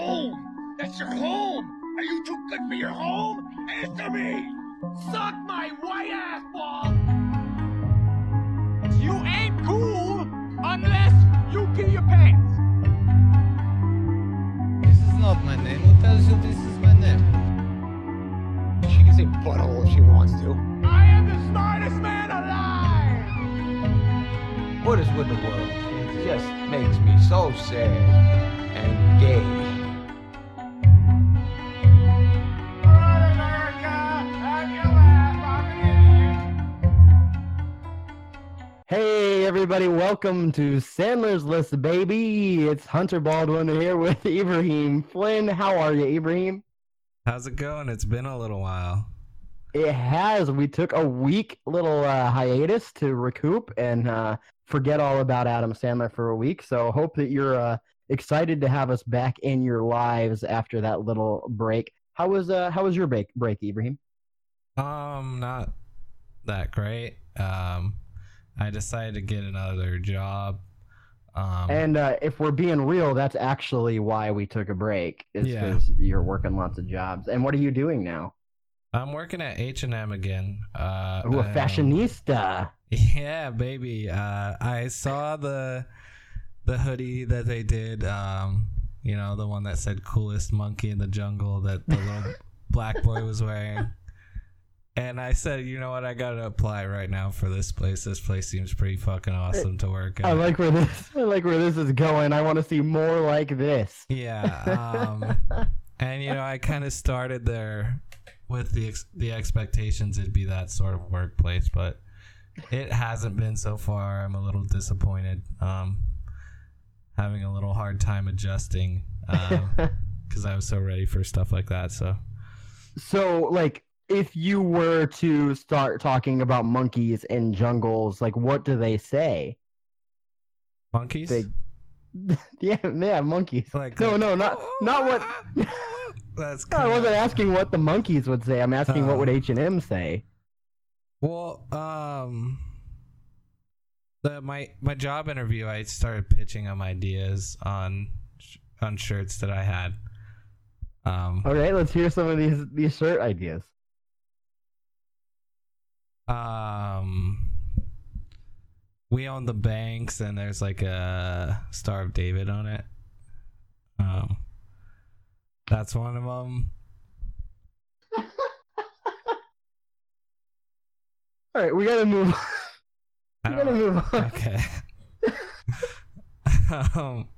home. That's your home. Are you too good for your home? Answer me. Suck my white ass ball. You ain't cool unless you pee your pants. This is not my name. Who tells you this is my name? She can say butthole if she wants to. I am the smartest man alive. What is with the world? It just makes me so sad and gay. Everybody, welcome to Sandler's List, baby. It's Hunter Baldwin here with Ibrahim Flynn. How are you, Ibrahim? How's it going? It's been a little while. It has. We took a week little uh, hiatus to recoup and uh, forget all about Adam Sandler for a week. So hope that you're uh, excited to have us back in your lives after that little break. How was uh, how was your break, break Ibrahim? Um, not that great. Um, I decided to get another job. Um, And uh, if we're being real, that's actually why we took a break. Is Yeah. because you're working lots of jobs. And what are you doing now? I'm working at H and M again. Uh, Ooh, a fashionista. Yeah, baby. Uh, I saw the the hoodie that they did. Um, you know, the one that said "coolest monkey in the jungle" that the little black boy was wearing. And I said, you know what? I gotta apply right now for this place. This place seems pretty fucking awesome to work at. I like where this. I like where this is going. I want to see more like this. Yeah. Um, and you know, I kind of started there with the ex- the expectations it'd be that sort of workplace, but it hasn't been so far. I'm a little disappointed. Um, having a little hard time adjusting because I was so ready for stuff like that. So so, like, if you were to start talking about monkeys in jungles, like, what do they say? monkeys. They, yeah, yeah, monkeys. like No, no, not not what. That's. I kinda- wasn't asking what the monkeys would say. I'm asking what Oh. would H and M say. Well, um, the my my job interview, I started pitching them ideas on on shirts that I had. Um, Okay, let's hear some of these these shirt ideas. Um, we own the banks, and there's like a Star of David on it. Um, that's one of them. All right, we gotta move. We gotta move on. Okay. um,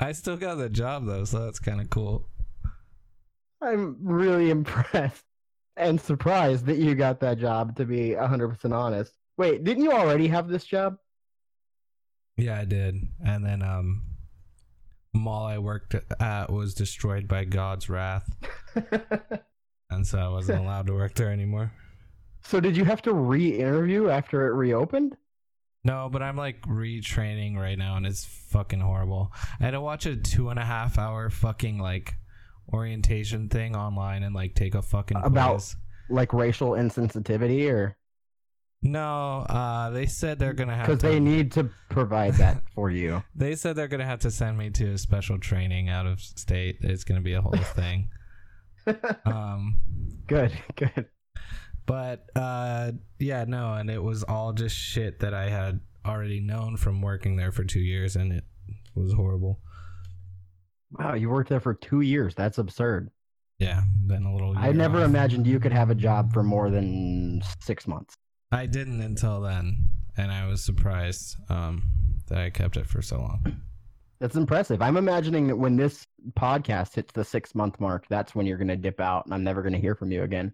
I still got the job though, so that's kind of cool. I'm really impressed and surprised that you got that job. To be 100 percent honest. Wait, didn't you already have this job? Yeah, I did. And then um mall I worked at was destroyed by God's wrath, and so I wasn't allowed to work there anymore. so did you have to re-interview after it reopened? No, but I'm like retraining right now, and it's fucking horrible. I had to watch a two and a half hour fucking like orientation thing online and like take a fucking About- quiz. Like racial insensitivity, or No, uh, they said they're gonna have because they need to provide that for you. They said they're gonna have to send me to a special training out of state. It's gonna be a whole thing. Um, good, good. but uh, yeah, no, and it was all just shit that I had already known from working there for two years, and it was horrible. Wow, you worked there for two years. That's absurd. Yeah, then a little. I never off. imagined you could have a job for more than six months. I didn't until then, and I was surprised um, that I kept it for so long. That's impressive. I'm imagining that when this podcast hits the six month mark, that's when you're going to dip out and I'm never going to hear from you again.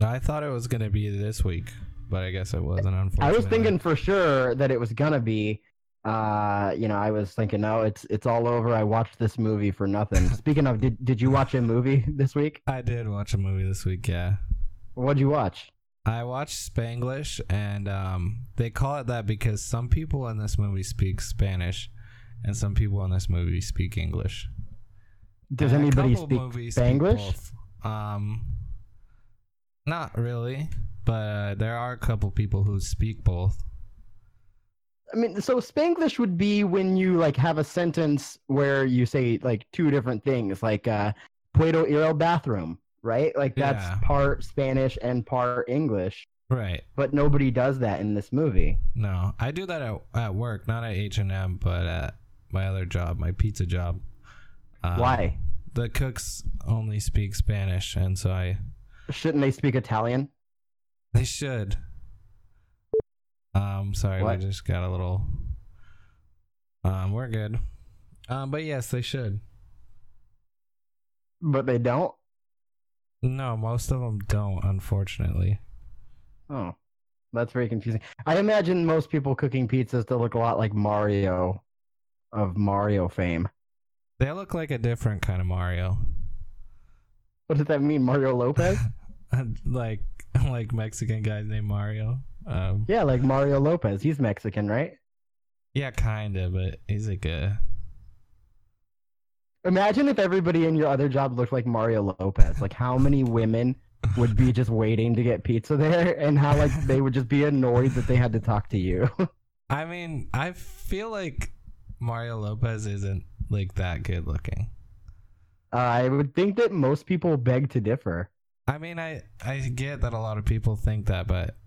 I thought it was gonna be this week, but I guess it wasn't. Unfortunately, I was thinking for sure that it was going to be. Uh, you know, I was thinking, no, it's it's all over. I watched this movie for nothing. Speaking of, did did you watch a movie this week? I did watch a movie this week. Yeah. What'd you watch? I watched Spanglish, and um, they call it that because some people in this movie speak Spanish, and some people in this movie speak English. Does And anybody speak movies speak Spanglish? Um, not really, but uh, there are a couple people who speak both. I mean, so Spanglish would be when you like have a sentence where you say like two different things, like uh, "Puedo ir al bathroom," right? Like that's Yeah. part Spanish and part English. Right. But nobody does that in this movie. No, I do that at, at work, not at H and M, but at my other job, my pizza job. Um, Why? The cooks only speak Spanish, and so I Shouldn't they speak Italian? they should. Um, sorry, What? we just got a little. Um, we're good. Um, but yes, they should. But they don't. No, most of them don't, unfortunately. Oh, that's very confusing. I imagine most people cooking pizzas to look a lot like Mario of Mario fame. They look like a different kind of Mario, What does that mean, Mario Lopez? like like Mexican guy named Mario. Um, yeah, like Mario Lopez. He's Mexican, right? yeah, kind of, but he's like a Imagine if everybody in your other job looked like Mario Lopez. Like how many women would be just waiting to get pizza there and how like they would just be annoyed that they had to talk to you. I mean, I feel like Mario Lopez isn't like that good looking. I would think that most people beg to differ. I mean, I I get that a lot of people think that, but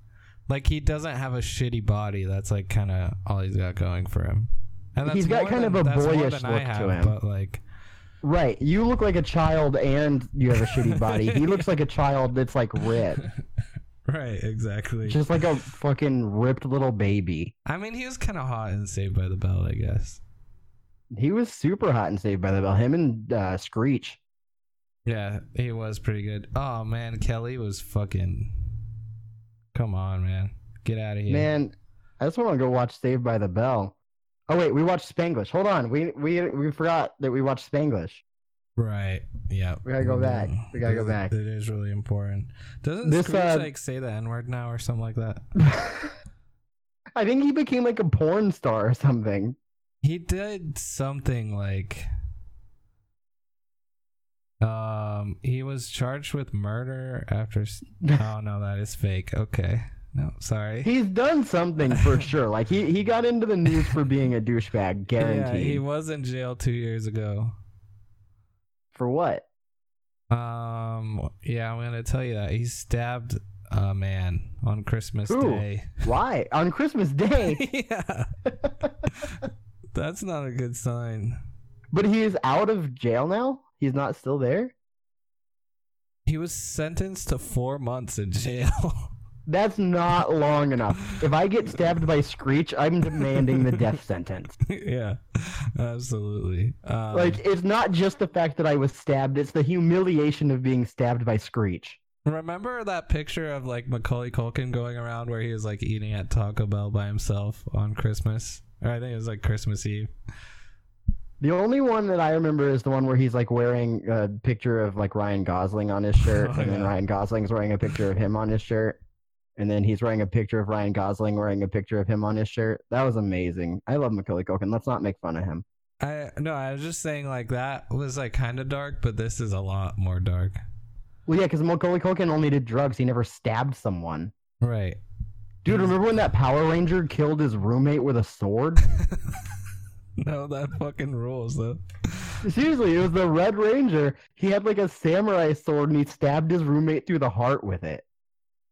like he doesn't have a shitty body. That's like kind of all he's got going for him. And that's He's got kind than- of a boyish look to him. But like, Right. You look like a child and you have a shitty body. He looks like a child that's like ripped. right, exactly. Just like a fucking ripped little baby. I mean, he was kind of hot in Saved by the Bell, I guess. He was super hot in Saved by the Bell. Him and uh, Screech. Yeah, he was pretty good. Oh man, Kelly was fucking. Come on, man, get out of here, Man, I just want to go watch Saved by the Bell. Oh wait, we watched Spanglish. Hold on, we we we forgot that we watched Spanglish. Right. Yeah. We gotta go back. We gotta go back. It is really important. Doesn't This, Screech uh, like say the N word now or something like that? I think he became like a porn star or something. He did something like um he was charged with murder after s- Oh no, that is fake. Okay. No, sorry. He's done something for sure. Like he he got into the news for being a douchebag, Yeah, guaranteed. he was in jail 2 years ago. For what? Um yeah, I'm going to tell you that. He stabbed a man on Christmas? Day. Why? On Christmas Day. yeah. That's not a good sign. but he is out of jail now? He's not still there? He was sentenced to 4 months in jail. That's not long enough. If I get stabbed by Screech, I'm demanding the death sentence. yeah, absolutely. Um, Like, it's not just the fact that I was stabbed, it's the humiliation of being stabbed by Screech. remember that picture of like Macaulay Culkin going around where he was like eating at Taco Bell by himself on Christmas? Or I think it was like Christmas Eve. The only one that I remember is the one where he's like wearing a picture of like Ryan Gosling on his shirt, Oh, and then yeah. Ryan Gosling's wearing a picture of him on his shirt, and then he's wearing a picture of Ryan Gosling wearing a picture of him on his shirt. That was amazing. I love Macaulay Culkin. Let's not make fun of him. I no, I was just saying like that was like kind of dark, but this is a lot more dark. Well, yeah, because Macaulay Culkin only did drugs. He never stabbed someone. Right. Dude, remember when that Power Ranger killed his roommate with a sword? no, that fucking rules though. Seriously, it was the Red Ranger. He had like a samurai sword and he stabbed his roommate through the heart with it.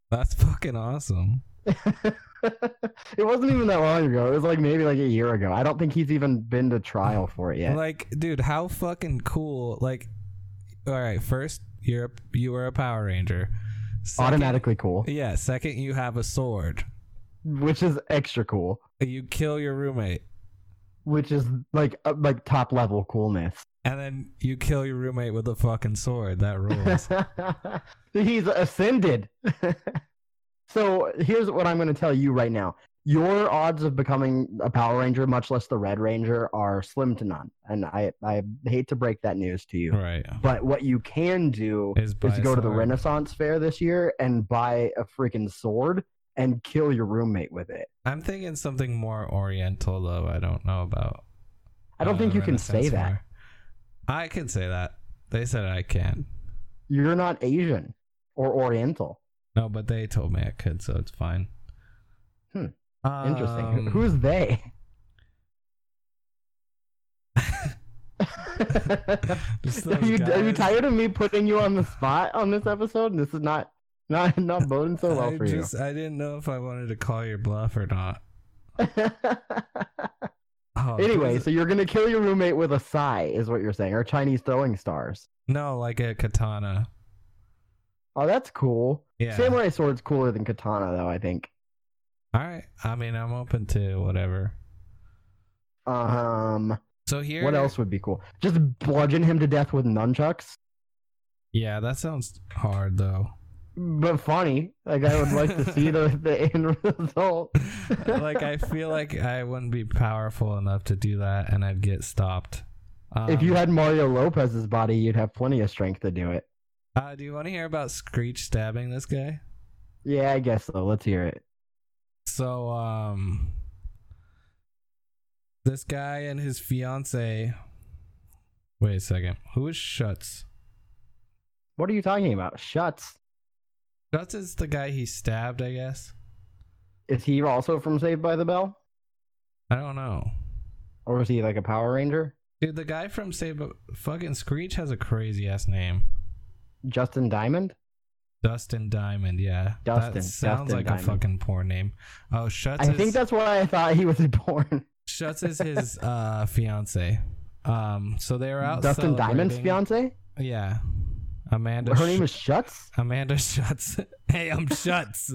That's fucking awesome. it wasn't even that long ago. It was like maybe like a year ago. I don't think he's even been to trial for it yet. Like, dude, how fucking cool! Like, all right, first you're a, you were a Power Ranger. Second- Automatically cool, Yeah. Second, you have a sword. which is extra cool, You kill your roommate, which is like uh, like top level coolness. and then you kill your roommate with a fucking sword. That rules. he's ascended. so here's what I'm going to tell you right now. Your odds of becoming a Power Ranger, much less the Red Ranger, are slim to none. And I, I hate to break that news to you. right. But what you can do Is is buy to a go to the. Renaissance Fair this year and buy a freaking sword and kill your roommate with it. I'm thinking something more Oriental though. I don't know about. I don't uh, think you can say that. I can say that. They said I can. You're not Asian or Oriental. No, but they told me I could, so it's fine. Interesting. Who- Um, Who's they? Are, you, are you tired of me putting you on the spot on this episode? This is not not not boding so well I for just I didn't know if I wanted to call your bluff or not. Oh, anyway, so you're gonna kill your roommate with a sai, is what you're saying, or Chinese throwing stars. no, like a katana. Oh, that's cool. Yeah. Samurai sword's cooler than katana, though. I think. All right. I mean, I'm open to whatever. Um, So here, what else would be cool? Just bludgeon him to death with nunchucks. Yeah, that sounds hard though. But funny. Like I would like to see the the end result. like I feel like I wouldn't be powerful enough to do that, and I'd get stopped. Um, if you had Mario Lopez's body, you'd have plenty of strength to do it. uh, do you want to hear about Screech stabbing this guy? Yeah, I guess so. Let's hear it. So, um, this guy and his fiance. Wait a second. Who is Schutz? What are you talking about? Schutz. Schutz is the guy he stabbed, I guess. Is he also from Saved by the Bell, I don't know. or is he like a Power Ranger? Dude, the guy from Saved fucking Screech has a crazy ass name. Justin Diamond. Dustin Diamond, yeah. Dustin, That sounds Dustin like Diamond. a fucking porn name. Oh, Schutz I is think that's why I thought he was born. Schutz is his uh fiance. Um, so they were out. Dustin Diamond's fiance. Yeah, Amanda. Her name is Schutz. Amanda Schutz. hey, I'm Schutz.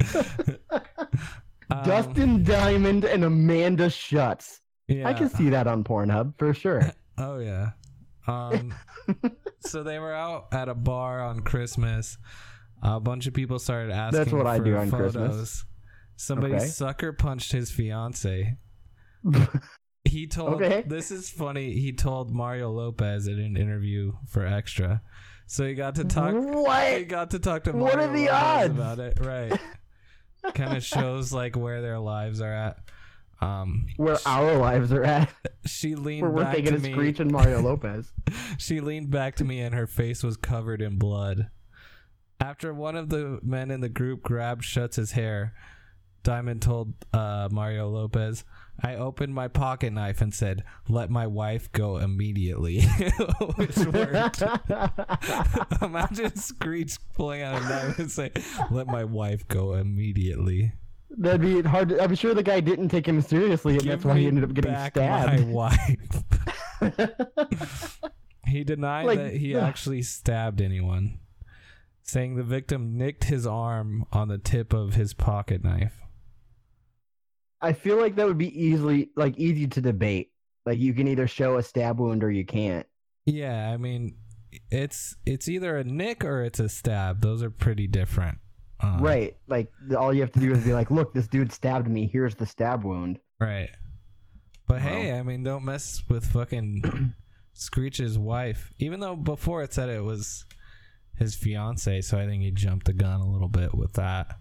Um, Dustin Diamond and Amanda Schutz. Yeah. I can see that on Pornhub for sure. Oh yeah. Um so they were out at a bar on Christmas. A bunch of people started asking That's what I do on photos. Christmas. Somebody Okay. sucker punched his fiance. He told Okay. this is funny. He told Mario Lopez in an interview for Extra. So he got to talk What? he got to talk to What Mario are the Lopez odds? about it. Right. kind of shows like where their lives are at. Um Where our lives are at. she leaned Where we're back thinking to me. Screech and Mario Lopez. She leaned back to me and her face was covered in blood. After one of the men in the group grabbed Schutz's hair, Diamond told uh, Mario Lopez, I opened my pocket knife and said, Let my wife go immediately. Which worked. Imagine Screech pulling out a knife and saying, Let my wife go immediately. That'd be hard. To, I'm sure the guy didn't take him seriously, and Give that's why he ended up getting back stabbed. My wife. He denied Like, that he ugh. actually stabbed anyone, saying the victim nicked his arm on the tip of his pocket knife. I feel like that would be easily like easy to debate. Like you can either show a stab wound or you can't. Yeah, I mean, it's it's either a nick or it's a stab. Those are pretty different. Uh, Right. Like all you have to do is be like, "Look, this dude stabbed me. Here's the stab wound." Right. But Wow. hey, I mean, don't mess with fucking Screech's wife. Even though before it said it was his fiance, so I think he jumped the gun a little bit with that.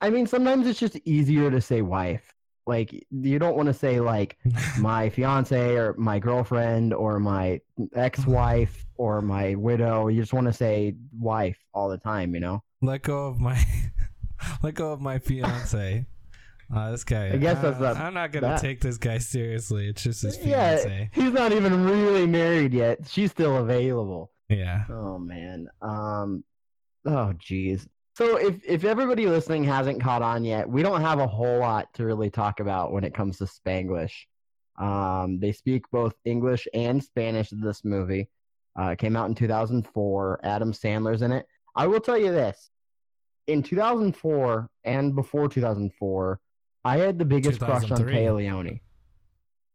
I mean, sometimes it's just easier to say wife. Like you don't want to say like my fiance or my girlfriend or my ex-wife or my widow. You just want to say wife all the time, you know? let go of my let go of my fiance. Uh, this guy. I guess that's uh, not I'm not gonna that. take this guy seriously. It's just his Yeah, fiance. he's not even really married yet. She's still available. Yeah. Oh man. Um oh jeez. So if if everybody listening hasn't caught on yet, we don't have a whole lot to really talk about when it comes to Spanglish. Um they speak both English and Spanish in this movie. Uh it came out in 2004. Adam Sandler's in it. I will tell you this. In 2004 and before 2004, I had the biggest crush on 2003. Téa Leoni.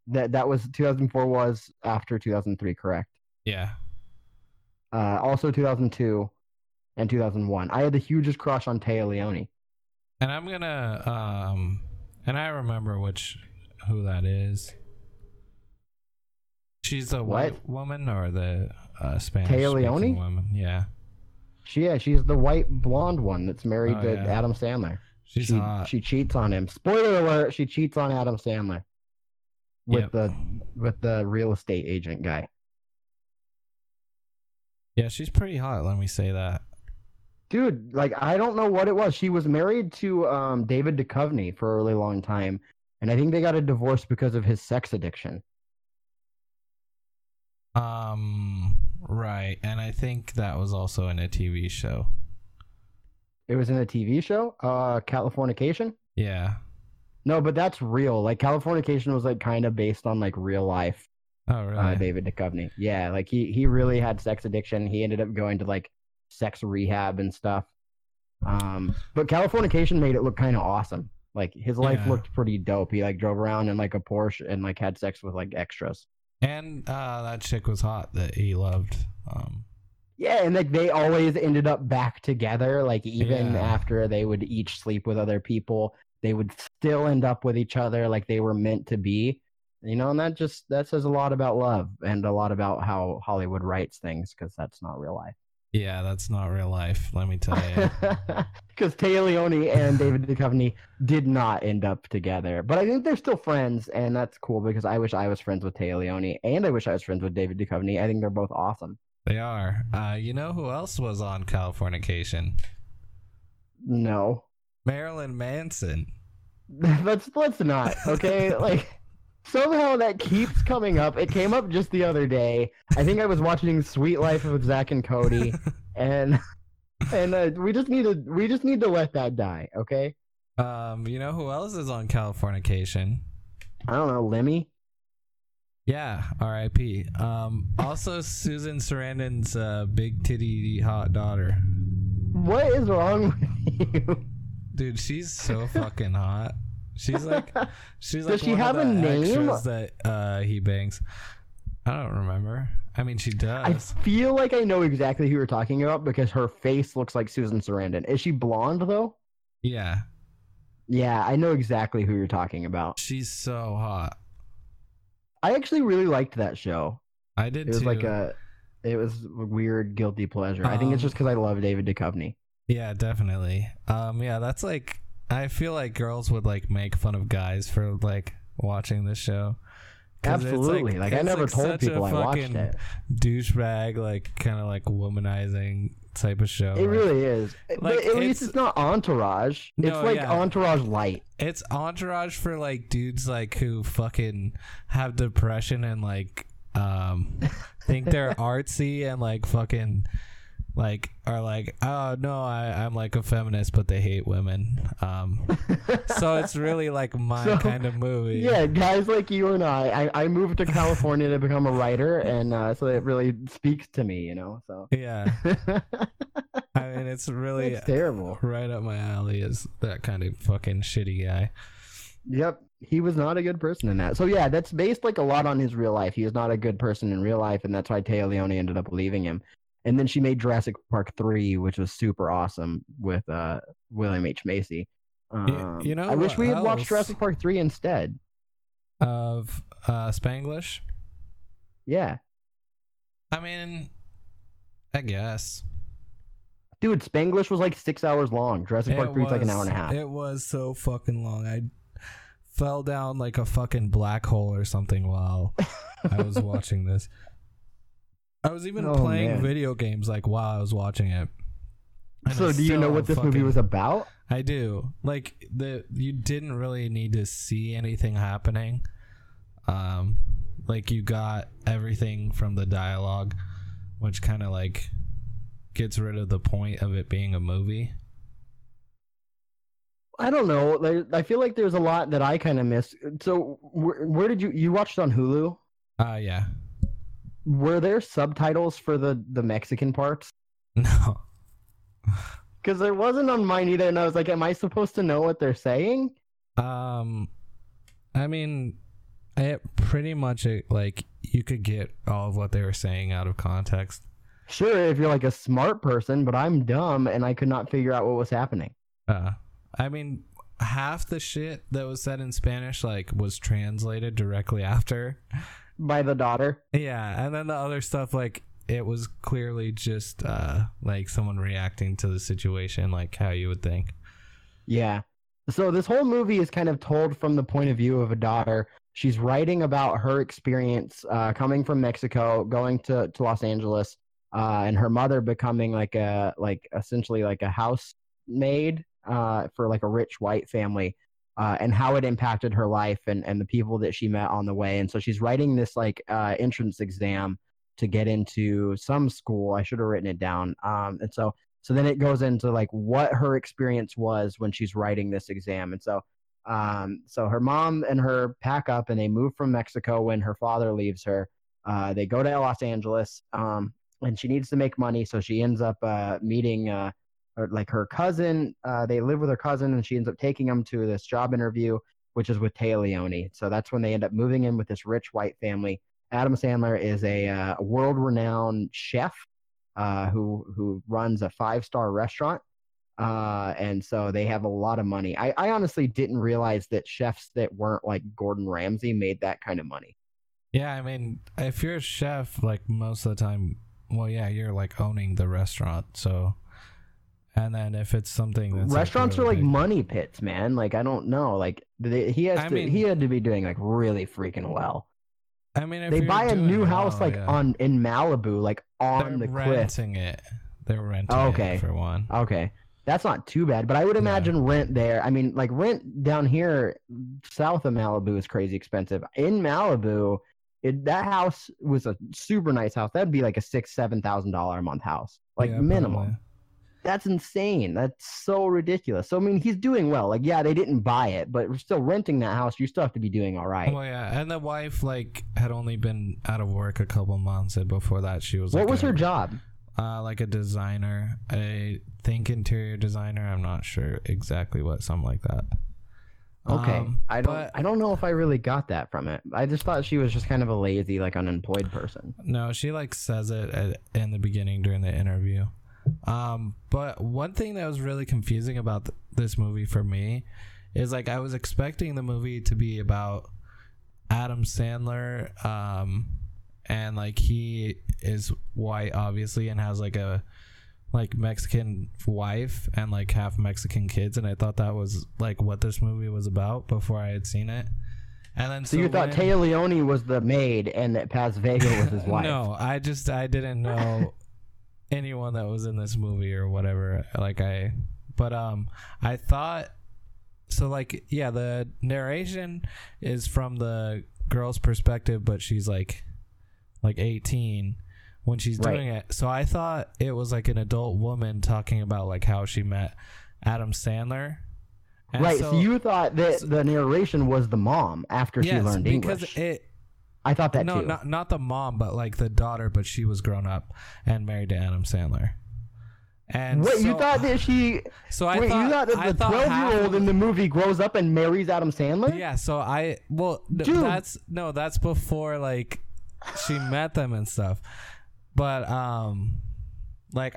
That that was 2004 was after 2003, correct? Yeah. uh, also 2002 and 2001. I had the hugest crush on Téa Leoni. And I'm gonna um and I remember which who that is. She's the What? white woman or the uh, Spanish Téa Leoni? woman. Yeah. She, yeah, she's the white blonde one that's married Oh, to yeah. Adam Sandler. She's she, hot. she cheats on him. Spoiler alert: she cheats on Adam Sandler with Yep. the with the real estate agent guy. Yeah, she's pretty hot, let me say that. Dude, like I don't know what it was. She was married to um David Duchovny for a really long time, and I think they got a divorce because of his sex addiction. Um, right, and I think that was also in a TV show. It was in a TV show, uh, Californication. Yeah. No, but that's real. Like Californication was like kind of based on like real life. Oh, really? Uh, David Duchovny. Yeah, like he he really had sex addiction. He ended up going to like sex rehab and stuff. Um, but Californication made it look kind of awesome. Like his life Yeah. looked pretty dope. He like drove around in like a Porsche and like had sex with like extras. and uh, that chick was hot that he loved. Um, Yeah, and like they always ended up back together. Like even Yeah. after they would each sleep with other people, they would still end up with each other like they were meant to be. You know, and that just that says a lot about love and a lot about how Hollywood writes things because that's not real life. Yeah, that's not real life. Let me tell you. Because Téa Leoni and David Duchovny did not end up together, but I think they're still friends, and that's cool because I wish I was friends with Téa Leoni, and I wish I was friends with David Duchovny. I think they're both awesome. they are. Uh, you know who else was on Californication? No, Marilyn Manson. let's let's not okay like somehow that keeps coming up it came up just the other day i think i was watching sweet life of zach and cody and and uh, we just need to we just need to let that die okay Um, you know who else is on Californication? i don't know lemmy Yeah, R.I.P. Um, also Susan Sarandon's uh, big titty hot daughter. what is wrong with you Dude, she's so fucking hot. She's like, she's like Does she one have of a the name? extras that uh, he bangs. I don't remember. I mean, she does. i does. feel like i know exactly who you're talking about because her face looks like susan sarandon is she blonde though yeah, yeah i know exactly who you're talking about she's so hot. i actually really liked that show I did It was too. like a, it was a weird guilty pleasure. I think it's Um, just because I love David Duchovny. Yeah, definitely. Um, yeah, that's like I feel like girls would like make fun of guys for like watching this show. Absolutely. Like, I it's, never told people I watched it. Douchebag, like kind of like womanizing type of show. It Like, really is. like, but at least it's- not Entourage. it's like yeah. Entourage light. It's entourage for like dudes like who fucking have depression and like um think they're artsy and like fucking like are like oh no I, i'm like a feminist but they hate women um so it's really like my So, kind of movie Yeah, guys like you and I. I, I moved to California to become a writer, and uh, so it really speaks to me, you know. So yeah i mean it's really it's terrible. right up my alley is that kind of fucking shitty guy Yep, he was not a good person in that. So yeah, that's based like a lot on his real life. He is not a good person in real life, and that's why Téa Leoni ended up leaving him. And then she made Jurassic Park three, which was super awesome with uh, William H Macy. Um, you know I wish we had watched? Jurassic Park three instead. of uh spanglish Yeah, i mean i guess dude, Spanglish was like six hours long. Jurassic Park three is like an hour and a half. It was so fucking long. I fell down like a fucking black hole or something while I was watching this. I was even Oh, playing man. video games like while I was watching it. And so I do you know what this movie was about? I do. Like the you didn't really need to see anything happening. Um like you got everything from the dialogue, which kind of like gets rid of the point of it being a movie. I don't know. Like, I feel like there's a lot that I kind of missed. So where, where did you you watched it on Hulu? Uh yeah. Were there subtitles for the the Mexican parts? No. Because there wasn't on mine either, and I was like, "Am I supposed to know what they're saying?" Um, I mean, it pretty much like you could get all of what they were saying out of context. Sure, if you're like a smart person, but I'm dumb and I could not figure out what was happening. Uh, I mean, half the shit that was said in Spanish like was translated directly after. By the daughter. Yeah, and then the other stuff like it was clearly just uh like someone reacting to the situation like how you would think. Yeah. So this whole movie is kind of told from the point of view of a daughter. She's writing about her experience uh, coming from Mexico, going to, to Los Angeles, uh, and her mother becoming like a like essentially like a housemaid uh, for like a rich white family, uh, and how it impacted her life and and the people that she met on the way. And so she's writing this like uh, entrance exam to get into some school. I should have written it down. Um, and so so then it goes into like what her experience was when she's writing this exam. And so um, so her mom and her pack up and they move from Mexico when her father leaves her. Uh, they go to Los Angeles, um, and she needs to make money, so she ends up uh, meeting uh, or like her cousin. Uh, they live with her cousin, and she ends up taking him to this job interview, which is with Téa Leoni. So that's when they end up moving in with this rich white family. Adam Sandler is a uh, world-renowned chef uh, who who runs a five-star restaurant uh, and so they have a lot of money. I, I honestly didn't realize that chefs that weren't like Gordon Ramsay made that kind of money. Yeah, I mean, if you're a chef, like most of the time, well, yeah, you're like owning the restaurant. So, and then if it's something that's Restaurants like, are like big- money pits, man. Like I don't know. Like they, he has I to. mean- he had to be doing like really freaking well. I mean, if They buy a new well, house like yeah. on in Malibu, like on They're the cliff. renting it. They're renting Oh, it okay. for one. Okay. That's not too bad, but I would imagine rent there. I mean, like rent down here south of Malibu is crazy expensive. In Malibu, it, that house was a super nice house. That'd be like a six, seven thousand dollar a month house, like Yeah, minimum. probably. That's insane. That's so ridiculous. So I mean, he's doing well. Like, yeah, they didn't buy it, but we're still renting that house. You still have to be doing all right. Well, yeah, and the wife like had only been out of work a couple months, and before that, she was. Like, what was a- her job? Uh, like a designer. I think interior designer. I'm not sure exactly what. Something like that. Okay, Um, I don't. but- I don't know if I really got that from it. I just thought she was just kind of a lazy, like unemployed person. No, she like says it at, in the beginning during the interview. Um, but one thing that was really confusing about th- this movie for me is like I was expecting the movie to be about Adam Sandler, um, and like he is white obviously and has like a like Mexican wife and like half Mexican kids, and I thought that was like what this movie was about before I had seen it. And then So, you thought when- Téa Leoni was the maid and that Paz Vega was his wife? No, I just I didn't know anyone that was in this movie or whatever. Like I, but um, I thought so. Like yeah, the narration is from the girl's perspective, but she's like like eighteen when she's Right. doing it. So I thought it was like an adult woman talking about like how she met Adam Sandler. And right. So, you thought that the narration was the mom after she yes, learned because English. it I thought that no, too. not not the mom, but like the daughter, but she was grown up and married to Adam Sandler. And Wait, you thought that she? So I wait, thought you thought I that the thought twelve-year-old in the movie grows up and marries Adam Sandler? Yeah, so I well Dude. that's no, that's before like she met them and stuff. But um like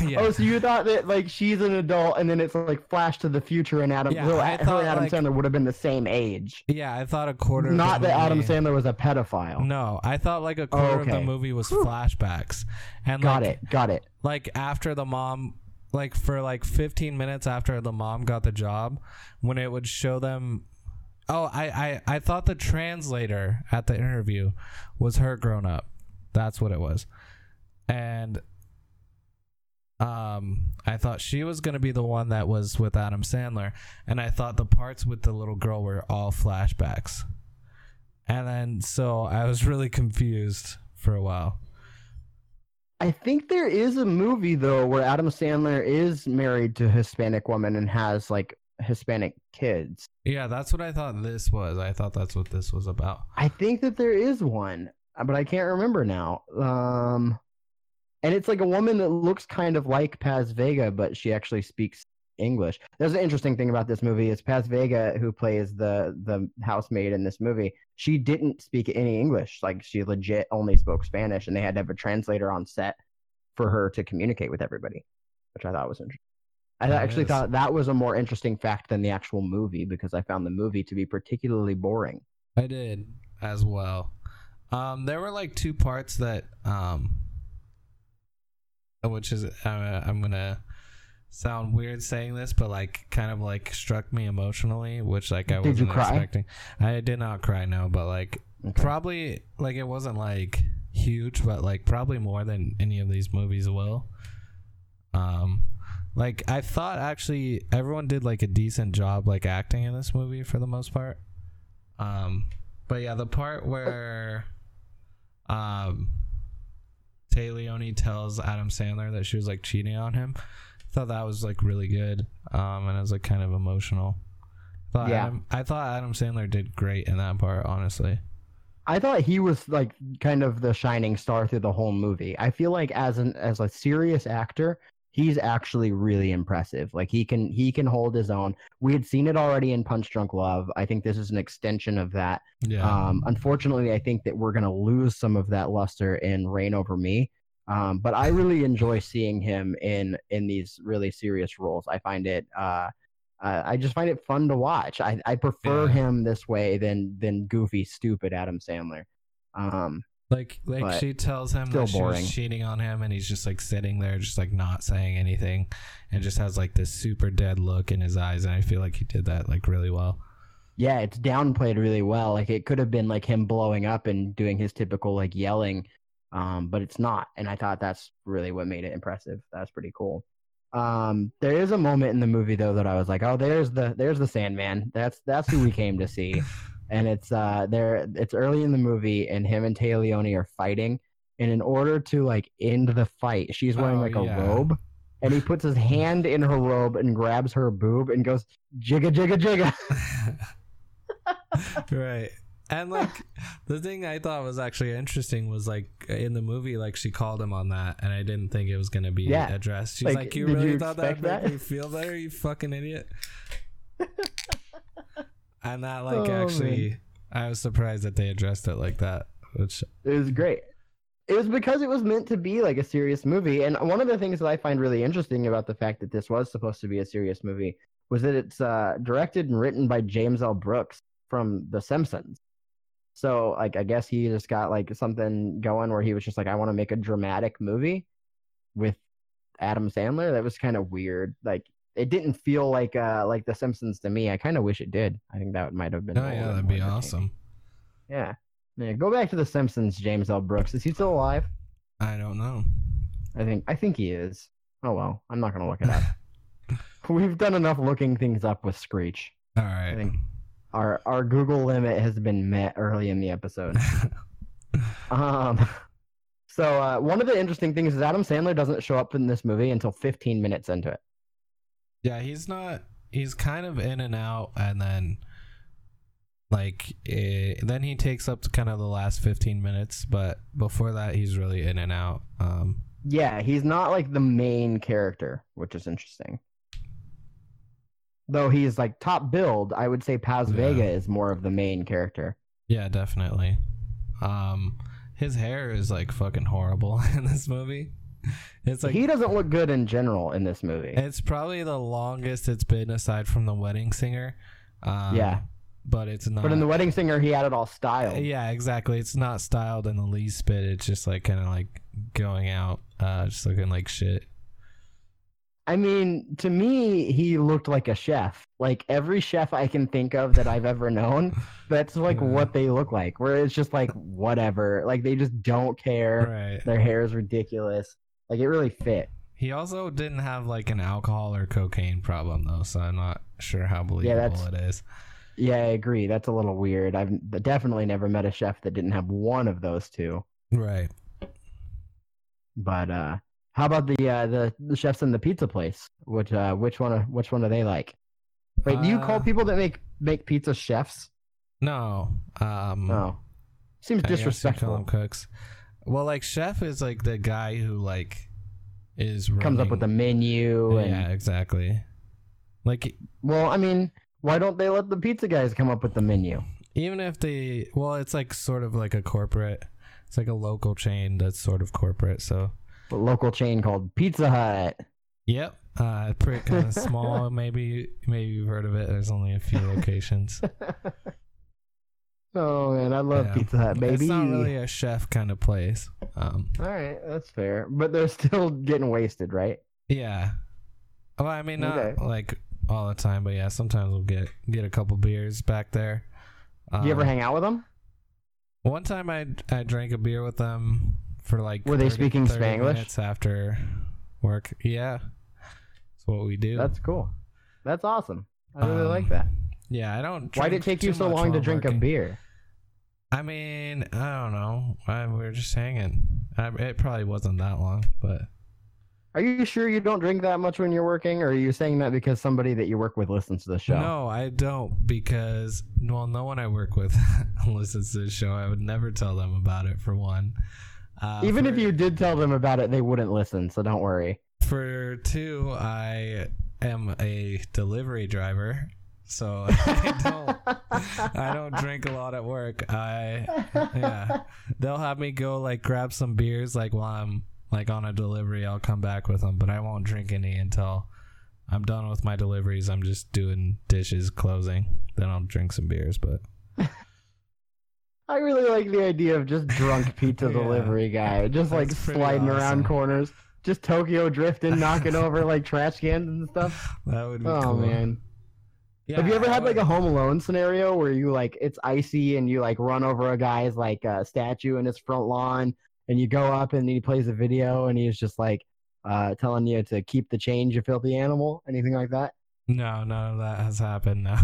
yeah. Oh, so you thought that like she's an adult, and then it's like flash to the future, and Adam, Yeah, her thought, Adam like- Sandler would have been the same age. yeah, I thought a quarter of Not that Adam Sandler was a pedophile. No, I thought like a quarter of the movie was flashbacks. And Got like, it. Got it. like after the mom like for like 15 minutes after the mom got the job when it would show them oh I, I i thought the translator at the interview was her grown up that's what it was and um i thought she was going to be the one that was with adam sandler and i thought the parts with the little girl were all flashbacks and then so i was really confused for a while I think there is a movie though where Adam Sandler is married to a Hispanic woman and has like Hispanic kids. Yeah, that's what I thought this was. I thought that's what this was about. I think that there is one, but I can't remember now. Um, and it's like a woman that looks kind of like Paz Vega, but she actually speaks English. There's an interesting thing about this movie is Paz Vega, who plays the the housemaid in this movie. She didn't speak any English. Like she legit only spoke Spanish, and they had to have a translator on set for her to communicate with everybody, which I thought was interesting. I That actually is. thought that was a more interesting fact than the actual movie because I found the movie to be particularly boring. I did as well. Um, there were like two parts that, um, which is uh, I'm gonna sound weird saying this, but like kind of like struck me emotionally, which like I Did wasn't expecting. I did not cry, no, but like Okay. probably like it wasn't like huge, but like probably more than any of these movies will. Um, like I thought actually everyone did like a decent job like acting in this movie for the most part. Um, but yeah, the part where um Téa Leoni tells Adam Sandler that she was like cheating on him, I thought that was like really good. Um, and it was like kind of emotional. Thought Yeah. Adam, I thought Adam Sandler did great in that part, honestly. I thought he was like kind of the shining star through the whole movie. I feel like as an as a serious actor, he's actually really impressive. Like he can he can hold his own. We had seen it already in Punch Drunk Love. I think this is an extension of that. Yeah. Um, unfortunately, I think that we're gonna lose some of that luster in Reign Over Me. Um, but I really enjoy seeing him in in these really serious roles. I find it. Uh, uh, I just find it fun to watch. I, I prefer Yeah. him this way than than goofy, stupid Adam Sandler. Um, Like like But she tells him that she boring. was cheating on him and he's just like sitting there just like not saying anything and just has like this super dead look in his eyes and I feel like he did that like really well. yeah, it's downplayed really well. Like it could have been like him blowing up and doing his typical like yelling, um, but it's not. And I thought that's really what made it impressive. That's pretty cool. Um, there is a moment in the movie though that I was like, oh, there's the there's the Sandman. That's that's who we came to see. And it's uh there it's early in the movie and him and Leoni are fighting. And in order to like end the fight, she's wearing Oh, like a yeah. robe. And he puts his hand in her robe and grabs her boob and goes jigga jigga jigga. right. And like the thing I thought was actually interesting was like in the movie, like she called him on that, and I didn't think it was gonna be Yeah. addressed. She's Like, like, "You really you thought that would make that? me feel better? You fucking idiot!" and that like Oh, actually, I was surprised that they addressed it like that. Which It was great. It was because it was meant to be like a serious movie. And one of the things that I find really interesting about the fact that this was supposed to be a serious movie was that it's uh, directed and written by James L. Brooks from The Simpsons. So, like, I guess he just got like something going where he was just like, I want to make a dramatic movie with Adam Sandler. That was kind of weird. Like, it didn't feel like uh like The Simpsons to me. I kind of wish it did. I think that might have been. oh yeah, that'd be awesome. Yeah. Yeah, go back to The Simpsons, James L. Brooks. Is he still alive? I don't know. I think I think he is. Oh well, I'm not gonna look it up. We've done enough looking things up with Screech. All right. I think our our Google limit has been met early in the episode. Um, so uh, one of the interesting things is Adam Sandler doesn't show up in this movie until 15 minutes into it. Yeah, he's not. He's kind of in and out, and then like eh, then he takes up to kind of the last fifteen minutes, but before that, he's really in and out. Um, Yeah, he's not like the main character, which is interesting. Though he's like top build, I would say Paz Yeah. Vega is more of the main character. yeah, definitely. Um, his hair is like fucking horrible in this movie. It's like he doesn't look good in general in this movie. it's probably the longest it's been aside from the wedding singer. Um, Yeah. but it's not. But in the wedding singer, he had it all styled. Yeah, exactly. It's not styled in the least bit. It's just like kind of like going out, uh, just looking like shit. I mean, to me, he looked like a chef. Like every chef I can think of that I've ever known, that's like Yeah. what they look like. Where it's just like whatever. Like they just don't care. Right. Their hair is ridiculous. Like it really fit. He also didn't have like an alcohol or cocaine problem though, so I'm not sure how believable that's- it is. Yeah, I agree. That's a little weird. I've definitely never met a chef that didn't have one of those two. Right. But uh how about the uh the, the chefs in the pizza place? Which uh which one are, which one do they like? Wait, do you call Uh, people that make make pizza chefs? No. Um No. Seems I you call disrespectful. them cooks. Well, like chef is like the guy who like is Comes up with the menu and Yeah, exactly. Like Well, I mean, why don't they let the pizza guys come up with the menu? even if they well, it's like sort of like a corporate it's like a local chain that's sort of corporate, so A local chain called Pizza Hut. Yep. Uh, pretty kind of small. maybe maybe you've heard of it. There's only a few locations. oh man, I love Yeah. Pizza Hut, baby. It's not really a chef kind of place. Um, All right, that's fair. But they're still getting wasted, right? yeah. Well, I mean, not Okay. like all the time, but yeah, sometimes we'll get get a couple beers back there. Do you ever Um, hang out with them? One time I I drank a beer with them for like Were they speaking Spanglish? minutes after work. Yeah. That's what we do. That's cool. That's awesome. I really Um, like that. yeah, I don't Why did it take you so long to drink a beer? I mean, I don't know. I, we were just hanging. I, it probably wasn't that long, but Are you sure you don't drink that much when you're working, or are you saying that because somebody that you work with listens to the show? no, I don't because well, no one I work with listens to the show. I would never tell them about it for one. Uh, Even for- if you did tell them about it, they wouldn't listen. So don't worry. For two, I am a delivery driver, so I don't I don't drink a lot at work. I yeah, they'll have me go like grab some beers like while I'm like on a delivery. I'll come back with them, but I won't drink any until I'm done with my deliveries. I'm just doing dishes, closing. Then I'll drink some beers. But I really like the idea of just drunk pizza Yeah. delivery guy, just like sliding around corners, just Tokyo drifting, knocking over like trash cans and stuff. that would be Oh cool. man. Yeah, Have you ever I had like a Home Alone scenario where you like it's icy and you like run over a guy's like uh, statue in his front lawn and you go up and he plays a video and he's just like uh, telling you to keep the change, you filthy animal? Anything like that? No, none of that has happened. No.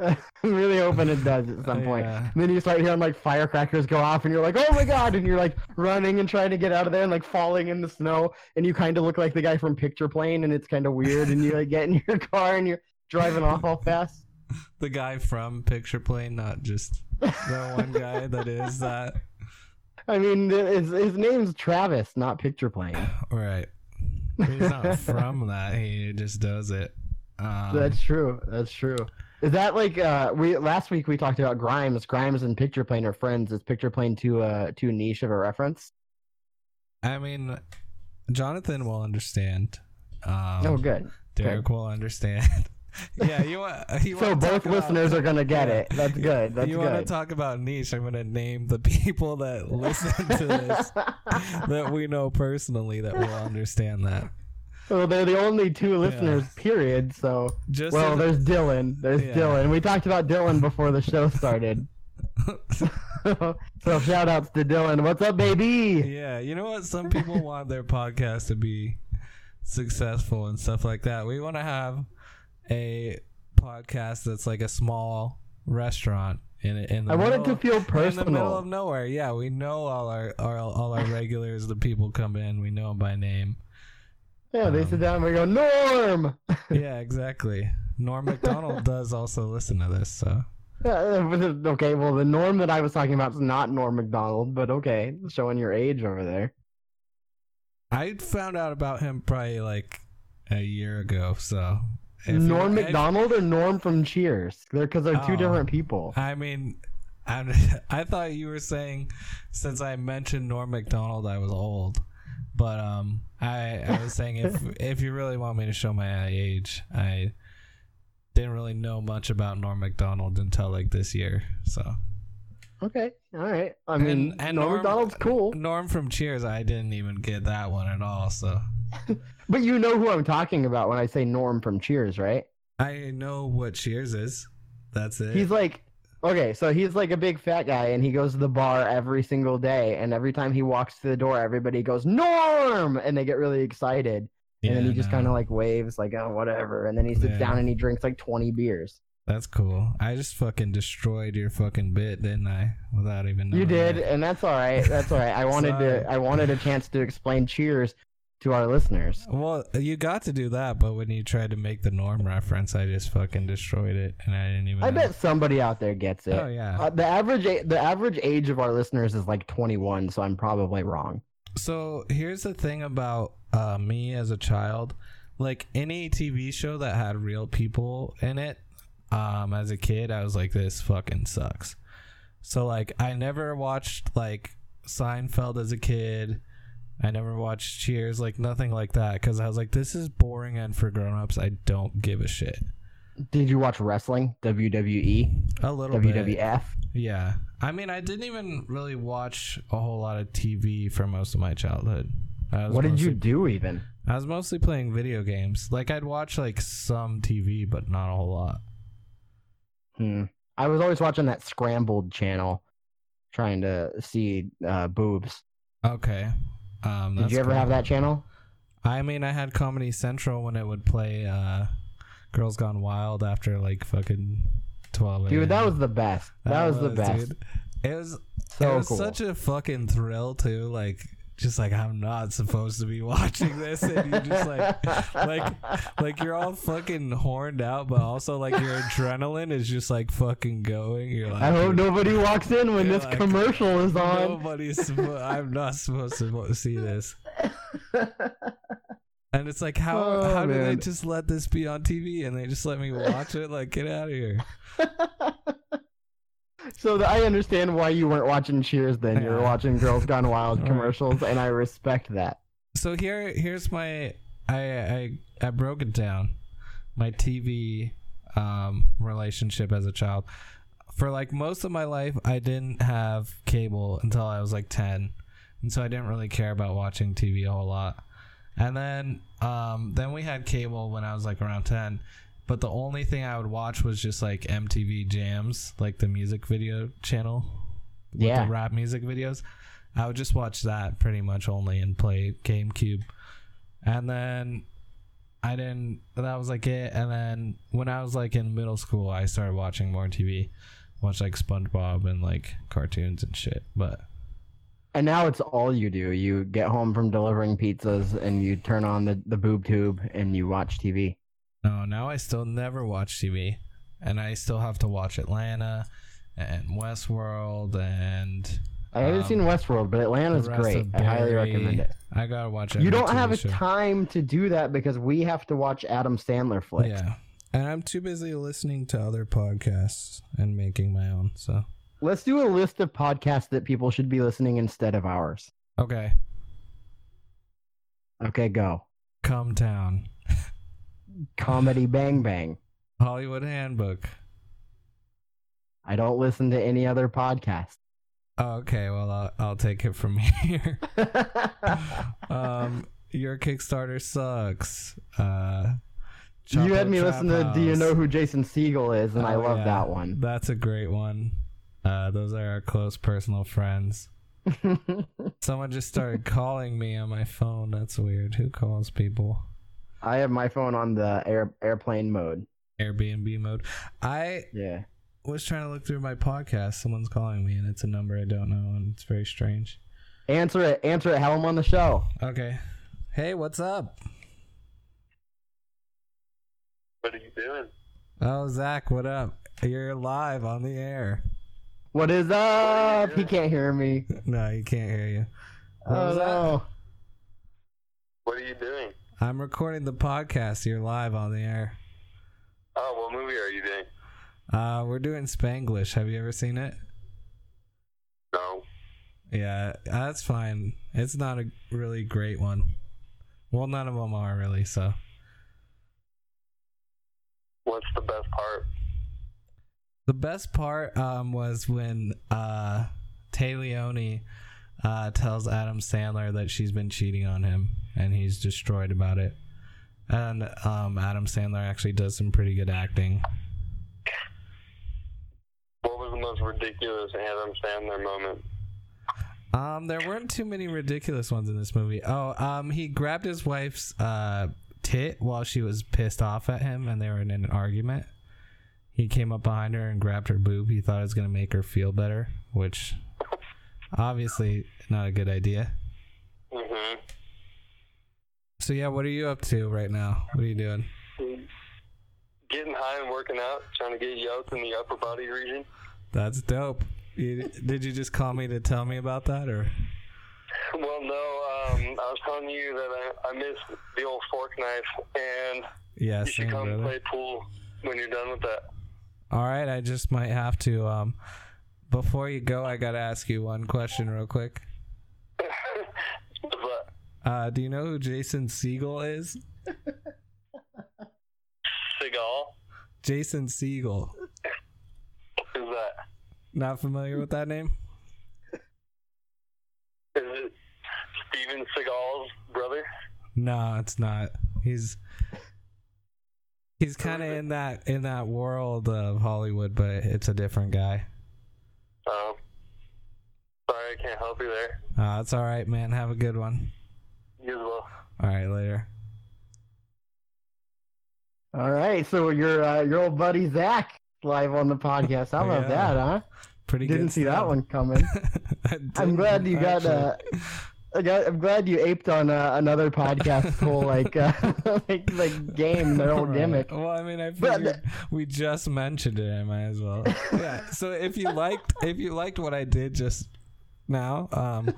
I'm really hoping it does at some point. Yeah. And then you start hearing like firecrackers go off, and you're like, "Oh my god!" And you're like running and trying to get out of there, and like falling in the snow, and you kind of look like the guy from Pictureplane, and it's kind of weird. And you like get in your car and you're driving off all fast. the guy from Pictureplane, not just the one guy that is that. I mean, his his name's Travis, not Pictureplane. Right. He's not from that. He just does it. Um, That's true. That's true. Is that like uh we last week we talked about Grimes. Grimes and Pictureplane are friends. Is Pictureplane too uh too niche of a reference? I mean, Jonathan will understand. Um, oh, good. Derek will understand. yeah, you want. Uh, you So wanna both talk about- listeners are gonna get Yeah. it. That's good. That's you want to talk about niche? I'm gonna name the people that listen to this that we know personally that will understand that. well, they're the only two listeners, period. So, Just well, there's Dylan. There's Yeah. Dylan. We talked about Dylan before the show started. so shout outs to Dylan. What's up, baby? Yeah, you know what? Some people want their podcast to be successful and stuff like that. We want to have a podcast that's like a small restaurant in in the I want it middle- to feel personal. in the middle of nowhere. Yeah, we know all our, our all our regulars. The people come in, we know them by name. Yeah, they Um, sit down and we go, Norm. Yeah, exactly. Norm Macdonald does also listen to this, so Uh, okay, well, the Norm that I was talking about is not Norm Macdonald, but okay, showing your age over there. I found out about him probably like a year ago. So if Norm Macdonald or Norm from Cheers? They're because they're two Oh. different people. I mean, I, I thought you were saying since I mentioned Norm Macdonald, I was old. But um, I I was saying if if you really want me to show my age, I didn't really know much about Norm Macdonald until like this year. So Okay, all right. I mean, And- and Norm, Norm- Macdonald's cool, Norm from Cheers, I didn't even get that one at all. So but you know who I'm talking about when I say Norm from Cheers, right? I know what Cheers is. That's it. He's like, okay, so he's like a big fat guy, and he goes to the bar every single day, and every time he walks to the door, everybody goes Norm, and they get really excited, Yeah, and then he just kind of like waves, like oh whatever, and then he sits Yeah. down and he drinks like 20 beers. That's cool. I just fucking destroyed your fucking bit, didn't I? Without even knowing You did, and that's all right. That's all right. I wanted to. I wanted a chance to explain Cheers to our listeners. Well, you got to do that, but when you tried to make the norm reference, I just fucking destroyed it, and I didn't even. I know. bet somebody out there gets it. Oh yeah. Uh, the average a- the average age of our listeners is like 21, so I'm probably wrong. So here's the thing about uh, me as a child, like any TV show that had real people in it. Um, as a kid, I was like, this fucking sucks. So like, I never watched like Seinfeld as a kid. I never watched Cheers, like nothing like that, because I was like, this is boring and for grown-ups. I don't give a shit. Did you watch wrestling? WWE, A little bit. WWF. Yeah. I mean, I didn't even really watch a whole lot of TV for most of my childhood. What did you do even? I was mostly playing video games. Like I'd watch like some TV, but not a whole lot. Hmm. I was always watching that Scrambled channel, trying to see uh, boobs. Okay. Um, Did you ever cool. have that channel? I mean, I had Comedy Central when it would play uh, Girls Gone Wild after like fucking twelve. Dude, that was the best. That, was, the best. dude. It was So it was cool. such a fucking thrill too. Like, just like I'm not supposed to be watching this, and you're just like, like, like you're all fucking horned out, but also like your adrenaline is just like fucking going. You're like, I hope nobody walks in when this like, commercial is on. Nobody's. I'm not supposed to see this. And it's like, how Oh, how do they just let this be on TV and they just let me watch it? Like, get out of here. so th- I understand why you weren't watching Cheers then. You were watching Girls Gone Wild commercials, and I respect that. So here here's my I I I broke it down. My TV um relationship as a child. For like most of my life I didn't have cable until I was like 10. And so I didn't really care about watching TV a whole lot. And then um then we had cable when I was like around 10. But the only thing I would watch was just like MTV Jams, like the music video channel with Yeah. the rap music videos. I would just watch that pretty much only and play GameCube. And then I didn't that was like it and then when I was like in middle school I started watching more TV. Watch like SpongeBob and like cartoons and shit. But And now it's all you do. You get home from delivering pizzas, and you turn on the, the boob tube, and you watch TV. No, now I still never watch TV. And I still have to watch Atlanta and Westworld and I haven't Um, seen Westworld, but Atlanta's great. I highly recommend it. I gotta watch it. You don't TV have show. time to do that because we have to watch Adam Sandler flicks. Yeah. And I'm too busy listening to other podcasts and making my own. So Let's do a list of podcasts that people should be listening instead of ours. okay, Okay, go. come town, Comedy Bang Bang. Hollywood Handbook. I don't listen to any other podcast. Okay, well I'll, I'll take it from here. um, your Kickstarter sucks. Uh, you had me listen to Do You Know Who Jason Segel is, and I Oh, love yeah. that one. That's a great one. Uh, those are our close personal friends. Someone just started calling me on my phone. That's weird. Who calls people? I have my phone on the air airplane mode. Airbnb mode. I Yeah. was trying to look through my podcast. Someone's calling me, and it's a number I don't know, and it's very strange. Answer it. Answer it. Have him on the show. Okay. Hey, what's up? What are you doing? Oh, Zach, what up? You're live on the air. What is up? He can't hear me. No, he can't hear you. Oh, what Oh was that? no. What are you doing? I'm recording the podcast. You're live on the air. Oh, what movie are you doing? Uh, we're doing Spanglish. Have you ever seen it? No. Yeah, that's fine. It's not a really great one. Well, none of them are really. So What's the best part? the best part um, was when uh, Téa Leoni uh, tells Adam Sandler that she's been cheating on him, and he's destroyed about it. And um, Adam Sandler actually does some pretty good acting. What was the most ridiculous Adam Sandler moment? Um, there weren't too many ridiculous ones in this movie. Oh, um, he grabbed his wife's uh tit while she was pissed off at him, and they were in an argument. He came up behind her and grabbed her boob. He thought it was gonna make her feel better, which obviously not a good idea. Mm-hmm. So yeah, what are you up to right now? What are you doing? Getting high and working out, trying to get yoked in the upper body region. That's dope. You, did you just call me to tell me about that, or? Well, no, um, I was telling you that I, I miss the old fork knife, and Yeah, you should come brother. play pool when you're done with that. All right, I just might have to. Um, before you go, I gotta ask you one question real quick. Uh, do you know who Jason Segel is? Seagal? Jason Segel. Who's that? Not familiar with that name? Is it Steven Seagal's brother? No, it's not. He's he's kind of in that in that world of Hollywood, but it's a different guy. Oh, sorry, I can't help you there. Uh, it's all right, man. Have a good one. You as well. All right, later. All right, so your uh, your old buddy Zach live on the podcast. How about Yeah. that, huh? Pretty Didn't good see that one coming. I I'm glad you got. Uh, got, I'm glad you aped on uh, another podcast whole like uh, like like game, their whole Right. gimmick. Well, I mean, I figured we just mentioned it. I might as well. Yeah. So if you liked, if you liked what I did just now, um,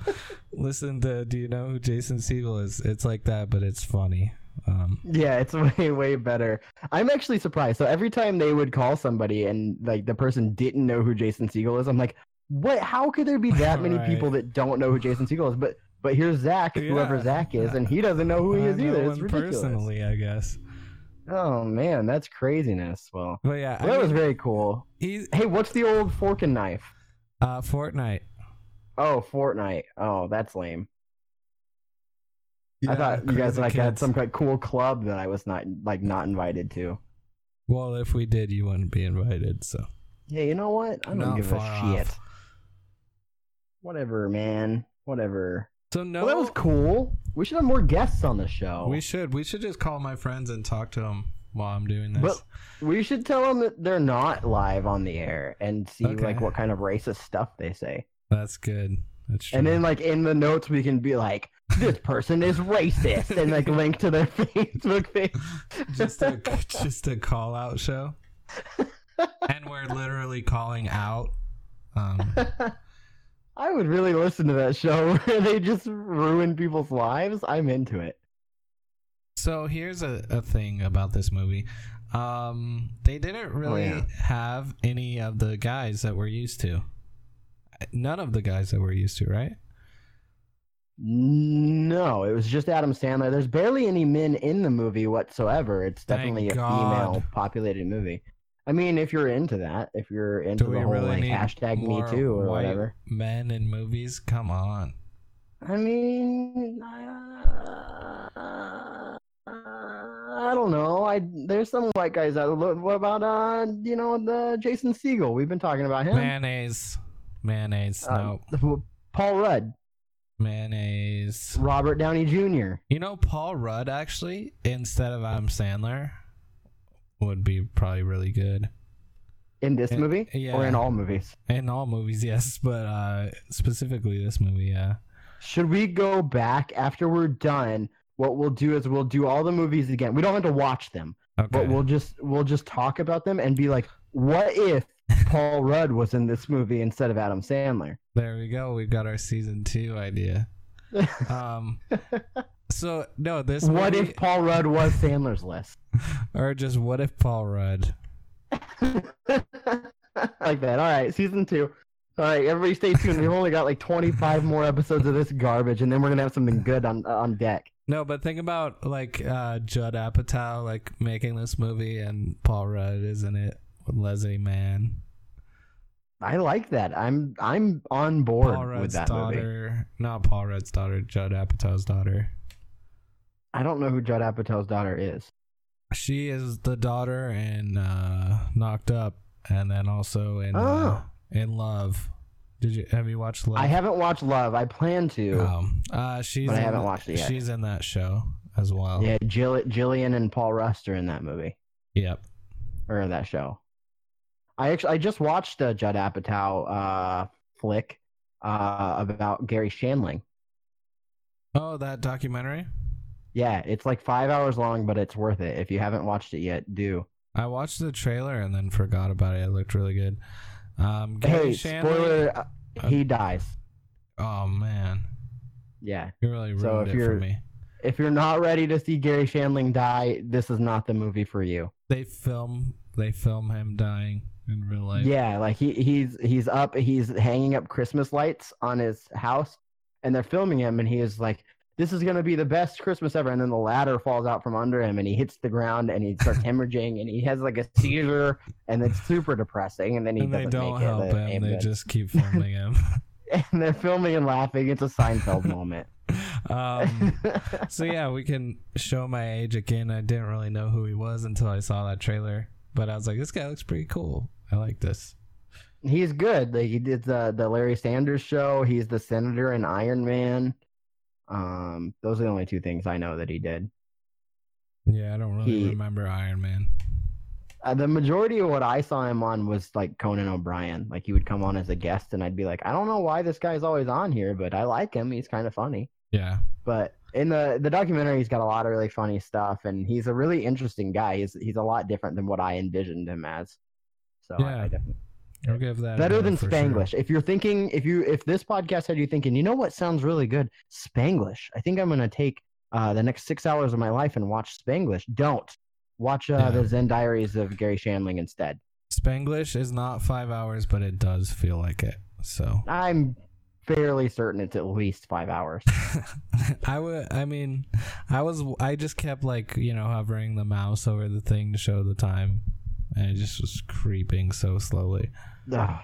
listen to. Do you know who Jason Segel is? It's like that, but it's funny. Um, Yeah, it's way way better. I'm actually surprised. So every time they would call somebody and like the person didn't know who Jason Segel is, I'm like, what? How could there be that many Right. people that don't know who Jason Segel is? But but here's Zach, whoever Zach is, and he doesn't know who he is either. It's ridiculous. personally, I guess. Oh man, that's craziness. Well, But yeah, well, that was very cool. he's Hey, what's the old fork and knife? uh, Fortnite. Oh, Fortnite. Oh, that's lame. I thought you guys like had some kind of cool club that I was not like not invited to. Well, if we did, you wouldn't be invited. So Yeah, you know what? I don't Not give a shit. off. Whatever, man. Whatever. So no, Well, that was cool. We should have more guests on the show. we should we should just call my friends and talk to them while I'm doing this. But we should tell them that they're not live on the air and see Okay. like what kind of racist stuff they say. That's good. That's true. And then like in the notes we can be like, this person is racist and like link to their Facebook page. just a just a call out show, and we're literally calling out. Um, I would really listen to that show where they just ruin people's lives. I'm into it. so here's a, a thing about this movie. Um, they didn't really yeah. have any of the guys that we're used to. None of the guys that we're used to, right? No, it was just Adam Sandler. There's barely any men in the movie whatsoever. It's Thank definitely a God. female populated movie. I mean, if you're into that, if you're into Do the whole really like hashtag me too or white whatever. Men in movies, come on. I mean, uh, I don't know. I there's some white guys out. What about uh, you know, the Jason Segel? We've been talking about him. Mayonnaise, mayonnaise, Uh, no Paul Rudd, mayonnaise. Robert Downey Jr. You know, Paul Rudd actually, instead of Adam Sandler, would be probably really good in this Uh, movie or in all movies. in all movies. Yes, but uh specifically this movie, yeah. Should we go back after we're done? What we'll do is we'll do all the movies again. We don't have to watch them, Okay. but we'll just we'll just talk about them and be like, what if Paul Rudd was in this movie instead of Adam Sandler? there we go. We've got our season two idea. Um. So no, this what movie, if Paul Rudd was Sandler's list? or just what if Paul Rudd? like that. All right, season two. All right, everybody stay tuned. We've only got like 25 more episodes of this garbage, and then we're gonna have something good on on deck. No, but think about like uh Judd Apatow like making this movie and Paul Rudd is in it with Leslie Mann. I like that. I'm I'm on board Paul with Rudd's that movie. daughter, not Paul Rudd's daughter, Judd Apatow's daughter. I don't know who Judd Apatow's daughter is. She is the daughter in uh, Knocked Up, and then also in uh, Oh. in Love. Did you have you watched Love? I haven't watched Love. I plan to. Um, uh, she's But I haven't the- watched it yet. She's in that show as well. Yeah, Jill, Gillian and Paul Rust are in that movie Yep. or that show. I actually I just watched a Judd Apatow uh, flick uh, about Garry Shandling. Oh, that documentary. Yeah, it's like five hours long, but it's worth it. If you haven't watched it yet, do. I watched the trailer and then forgot about it. It looked really good. Um, Gary Hey, Shandling- spoiler: uh, Uh, he dies. Oh man, Yeah. you really ruined So if it you're- me. If you're not ready to see Garry Shandling die, this is not the movie for you. They film. They film him dying in real life. Yeah, like he he's he's up, he's hanging up Christmas lights on his house, and they're filming him, and he is like, "This is gonna be the best Christmas ever." And then the ladder falls out from under him, and he hits the ground, and he starts hemorrhaging, and he has like a seizure, and it's super depressing. And then he and they don't make help it. him. They just keep filming him. and they're filming and laughing. It's a Seinfeld moment. um, so yeah, we can show my age again. I didn't really know who he was until I saw that trailer, but I was like, this guy looks pretty cool. I like this. He's good. Like he did the the Larry Sanders show. He's the senator in Iron Man. Um, those are the only two things I know that he did. Yeah, I don't really He- remember Iron Man. Uh, the majority of what I saw him on was like Conan O'Brien. Like he would come on as a guest, and I'd be like, I don't know why this guy's always on here, but I like him. He's kind of funny. Yeah. But in the the documentary, he's got a lot of really funny stuff, and he's a really interesting guy. He's he's a lot different than what I envisioned him as. So I- Yeah. I, definitely I'll give that better than for sure. Spanglish. If you're thinking, if you if this podcast had you thinking, you know what sounds really good, Spanglish. I think I'm gonna take uh, the next six hours of my life and watch Spanglish. Don't watch uh, Yeah. the Zen Diaries of Garry Shandling instead. Spanglish is not five hours, but it does feel like it. So I'm fairly certain it's at least five hours. I would. I mean, I was. I just kept like you know hovering the mouse over the thing to show the time, and it just was creeping so slowly. Ugh.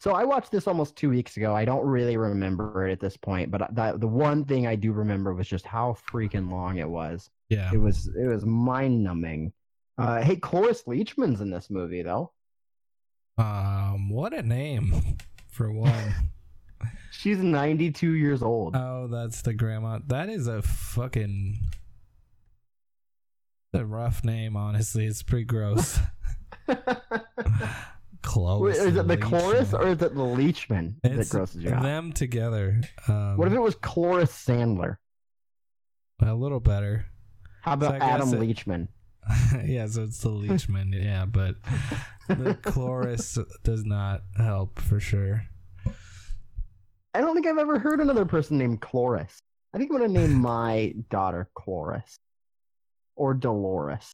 So I watched this almost two weeks ago. I don't really remember it at this point, but the the one thing I do remember was just how freaking long it was. Yeah. It was it was mind numbing. Uh, hey, Cloris Leachman's in this movie though. Um. What a name for one. She's 92 years old. oh, that's the grandma. That is a fucking. A rough name, honestly. It's pretty gross. Close. Wait, is it the chorus or is it the Leachman that It's grosses you out? them together? Um, What if it was Cloris Sandler? a little better? How about So Adam it- Leachman? yeah, so it's the Leachman, yeah, but the Cloris does not help for sure. I don't think I've ever heard another person named Cloris. I think I'm gonna name my daughter Cloris, or Dolores,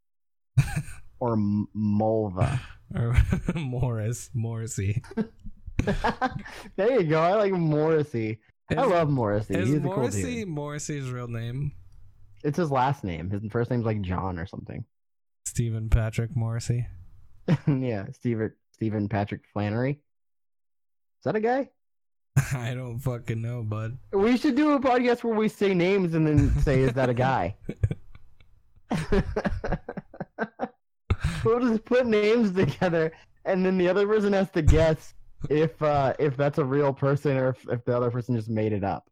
or M- Mulva. Or Morris, Morrissey. there you go. I like Morrissey. I love Morrissey. Is He's a cool Morrissey dude. Morrissey's real name? It's his last name. His first name's like John or something. Stephen Patrick Morrissey. yeah, Steven Stephen Patrick Flannery. Is that a guy? I don't fucking know, bud. We should do a podcast where we say names and then say, "Is that a guy?" We'll just put names together, and then the other person has to guess if uh, if that's a real person or if, if the other person just made it up.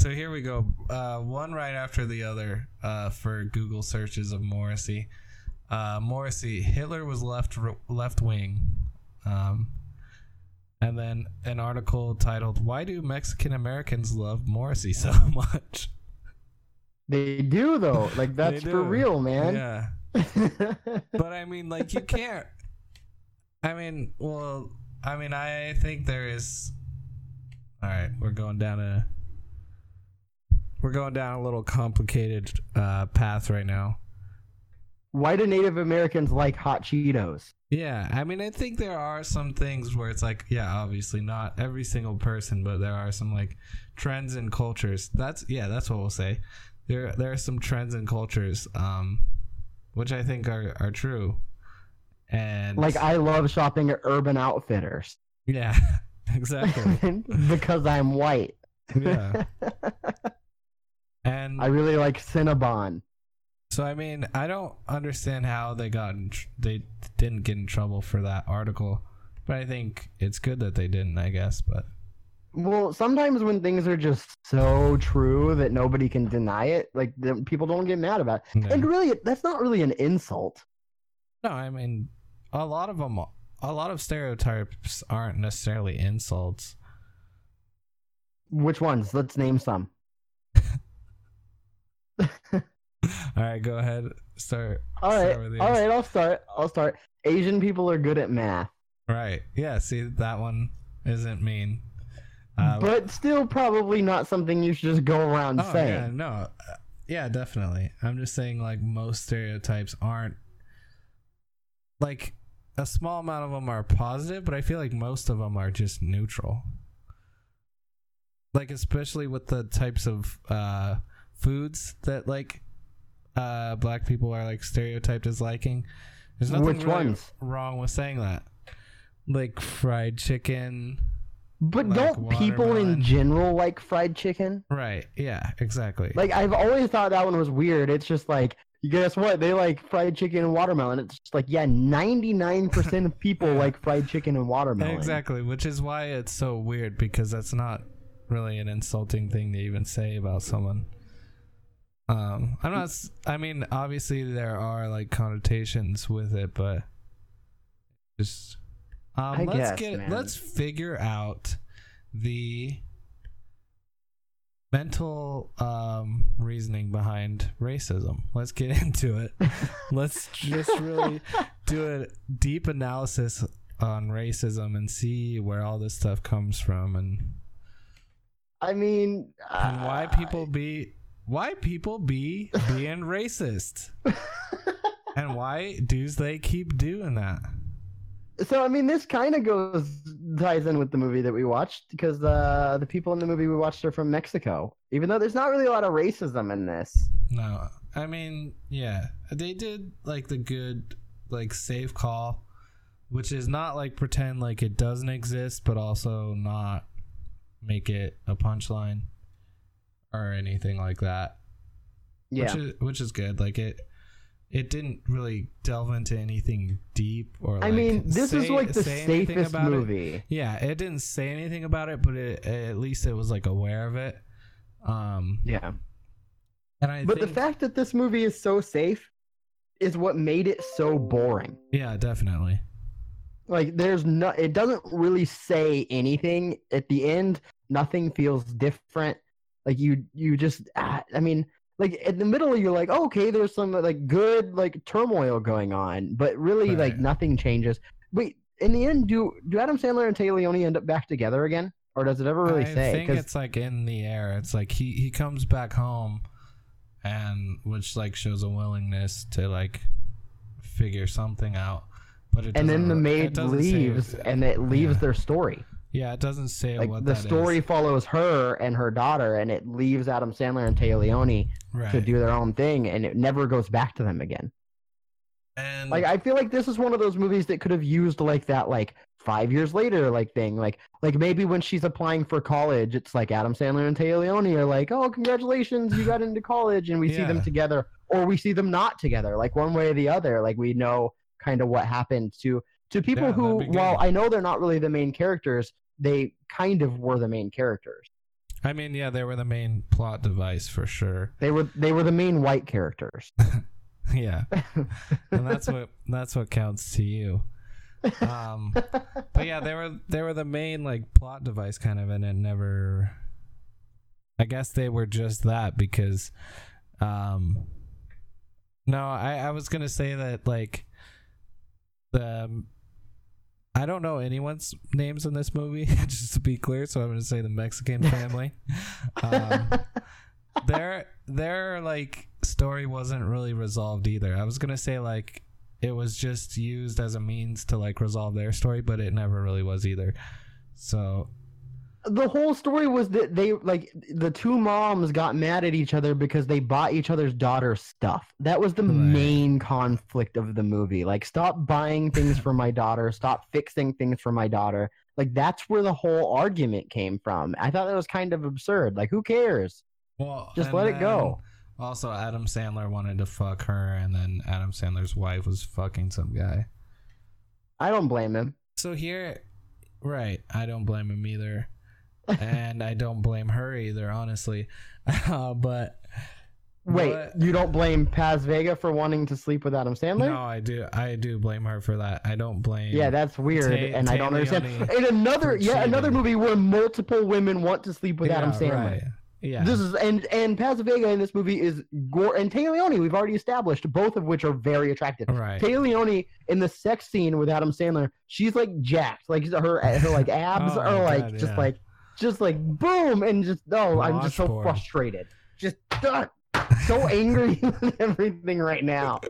So here we go. Uh, one right after the other uh, for Google searches of Morrissey. Uh, Morrissey, Hitler was left left wing. Um, and then an article titled "Why do Mexican Americans love Morrissey so much?" They do though. Like that's for real, man. Yeah, but I mean, like you can't. I mean, well, I mean, I think there is. All right, we're going down a. We're going down a little complicated uh, path right now. Why do Native Americans like hot Cheetos? Yeah, I mean, I think there are some things where it's like, yeah, obviously not every single person, but there are some like trends and cultures. That's yeah, that's what we'll say. There, there are some trends and cultures, um, which I think are are true. And Like I love shopping at Urban Outfitters yeah, exactly. because I'm white. Yeah, and I really like Cinnabon. so I mean, I don't understand how they got in tr- they didn't get in trouble for that article, but I think it's good that they didn't. I guess, but. Well, sometimes when things are just so true that nobody can deny it, like people don't get mad about it. Yeah. And really, that's not really an insult. No, I mean, a lot of them, a lot of stereotypes aren't necessarily insults. Which ones? Let's name some. All right, go ahead. Start. All right. Start all right. I'll start. I'll start. Asian people are good at math, Right. Yeah. See, that one isn't mean. Uh, but still probably not something you should just go around oh, yeah, saying. no. uh, Yeah, definitely. I'm just saying, like, most stereotypes aren't. Like, a small amount of them are positive, but I feel like most of them are just neutral. Like, especially with the types of uh, foods that, like, uh, black people are, like, stereotyped as liking. There's nothing Which really ones? wrong with saying that. Like, fried chicken. But Like don't people in general like fried chicken? Right. Yeah, exactly. Like I've always thought that one was weird. It's just like guess what? They like fried chicken and watermelon. It's just like yeah, ninety nine percent of people like fried chicken and watermelon. Exactly, which is why it's so weird because that's not really an insulting thing to even say about someone. Um, I'm not. I mean, obviously there are like connotations with it, but just um, let's guess, get man. let's figure out the mental um reasoning behind racism. Let's get into it. let's just really do a deep analysis on racism and see where all this stuff comes from and I mean, and why uh, people be why people be being racist and why do they keep doing that So I mean, this kind of goes ties in with the movie that we watched because uh, the people in the movie we watched are from Mexico. Even though there's not really a lot of racism in this. no i mean yeah they did like the good like safe call which is not like pretend like it doesn't exist but also not make it a punchline or anything like that Yeah, which is which is good like it it didn't really delve into anything deep or like I mean, this is like the say safest about it. movie. Yeah, it didn't say anything about it, but it, at least it was like aware of it. Um, Yeah, and I but think, the fact that this movie is so safe is what made it so boring. yeah, definitely. Like, there's no, it doesn't really say anything at the end. Nothing feels different. Like you, you just, ah, I mean, like in the middle, you're like, oh, okay, there's some like good like turmoil going on, but really, like nothing changes. Wait, in the end, do do Adam Sandler and Téa Leoni end up back together again, or does it ever really I say? think it's like in the air. It's like he he comes back home, and which like shows a willingness to like figure something out. But it and then the maid leaves, and it leaves yeah. their story. Yeah, it doesn't say Like what the that is. story follows her and her daughter, and it leaves Adam Sandler and Téa Leoni right. to do their own thing, and it never goes back to them again. and Like I feel like this is one of those movies that could have used like that like five years later like thing. Like like maybe when she's applying for college, it's like Adam Sandler and Téa Leoni are like, oh congratulations, you got into college, and we see them together, or we see them not together, like one way or the other. Like we know kind of what happened to to people Yeah, who, while. I know they're not really the main characters, they kind of were the main characters. I mean, yeah, they were the main plot device for sure. They were they were the main white characters. yeah and that's what that's what counts to you um but yeah they were they were the main like plot device kind of and it never i guess they were just that because um no i i was gonna say that like the I don't know anyone's names in this movie, just to be clear. So I'm going to say the Mexican family. um, their their like story wasn't really resolved either. I was gonna say like it was just used as a means to like resolve their story, but it never really was either. So the whole story was that they like the two moms got mad at each other because they bought each other's daughter stuff. That was the Right. main conflict of the movie. Like, stop buying things for my daughter. Stop fixing things for my daughter. Like, that's where the whole argument came from. I thought that was kind of absurd. Like, who cares? well, Just let it go. Also, Adam Sandler wanted to fuck her, and then Adam Sandler's wife was fucking some guy. I don't blame him. So here, right? I don't blame him either, and I don't blame her either, honestly. Uh, but Wait, What? you don't blame Paz Vega for wanting to sleep with Adam Sandler? no, I do. I do blame her for that. I don't blame. Yeah, that's weird, and I don't Taylor understand. In another, yeah, another movie where multiple women want to sleep with Adam Yeah, Sandler. right. Yeah. This is and and Paz Vega in this movie is gore and Téa Leoni. We've already established both of which are very attractive. right. Téa Leoni in the sex scene with Adam Sandler, she's like jacked, like her her like abs Oh are like God, just yeah. like just like boom and just oh I'm just so Washboard. frustrated, just ugh, so angry with everything right now.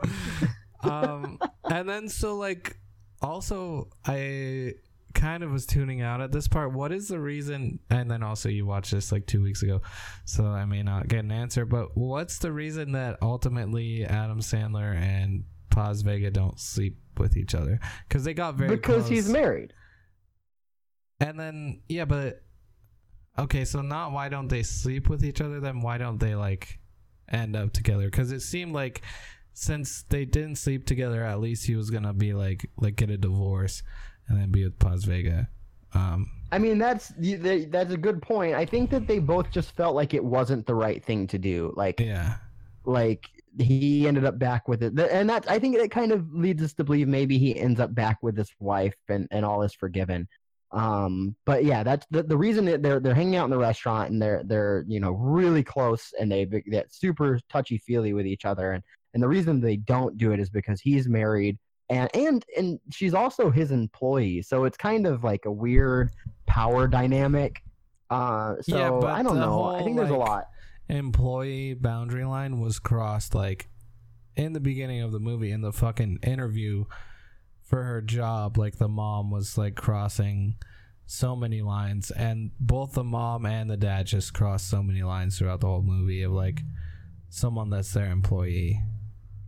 um and then so like also i kind of was tuning out at this part what is the reason and then also you watched this like two weeks ago so i may not get an answer but what's the reason that ultimately adam sandler and paz vega don't sleep with each other because they got very because he's married. and then yeah but okay so not why don't they sleep with each other then why don't they like end up together because it seemed like since they didn't sleep together, at least he was gonna be like like get a divorce and then be with Paz Vega. Um, I mean, that's that's a good point. I think that they both just felt like it wasn't the right thing to do. Like, yeah, like he ended up back with it, and that I think it kind of leads us to believe maybe he ends up back with his wife and and all is forgiven. Um, but yeah, that's the the reason that they're they're hanging out in the restaurant and they're they're you know really close and they get super touchy feely with each other and and the reason they don't do it is because he's married and and and she's also his employee, so it's kind of like a weird power dynamic. Uh, so Yeah, but I don't know. I think there's a lot. employee boundary line was crossed like in the beginning of the movie in the fucking interview for her job like the mom was like crossing so many lines and both the mom and the dad just crossed so many lines throughout the whole movie of like someone that's their employee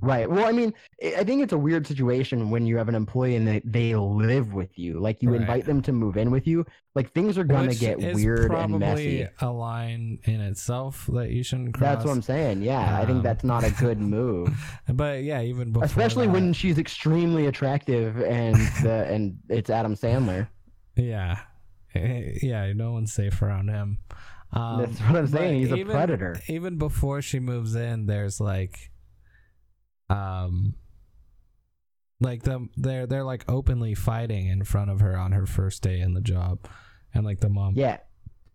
Right. Well, I mean, I think it's a weird situation when you have an employee and they, they live with you. Like you Right. invite them to move in with you. Like things are gonna Which get weird probably and messy. a line in itself that you shouldn't cross That's what I'm saying. Yeah, I think Um, that's not a good move, but yeah even before especially that- when she's extremely attractive and the and it's Adam Sandler. Yeah. Eh, Yeah, no one's safe around him. Um, That's what I'm saying, he's a predator. Even before she moves in, there's like um like the they're they're like openly fighting in front of her on her first day in the job. And like the mom Yeah,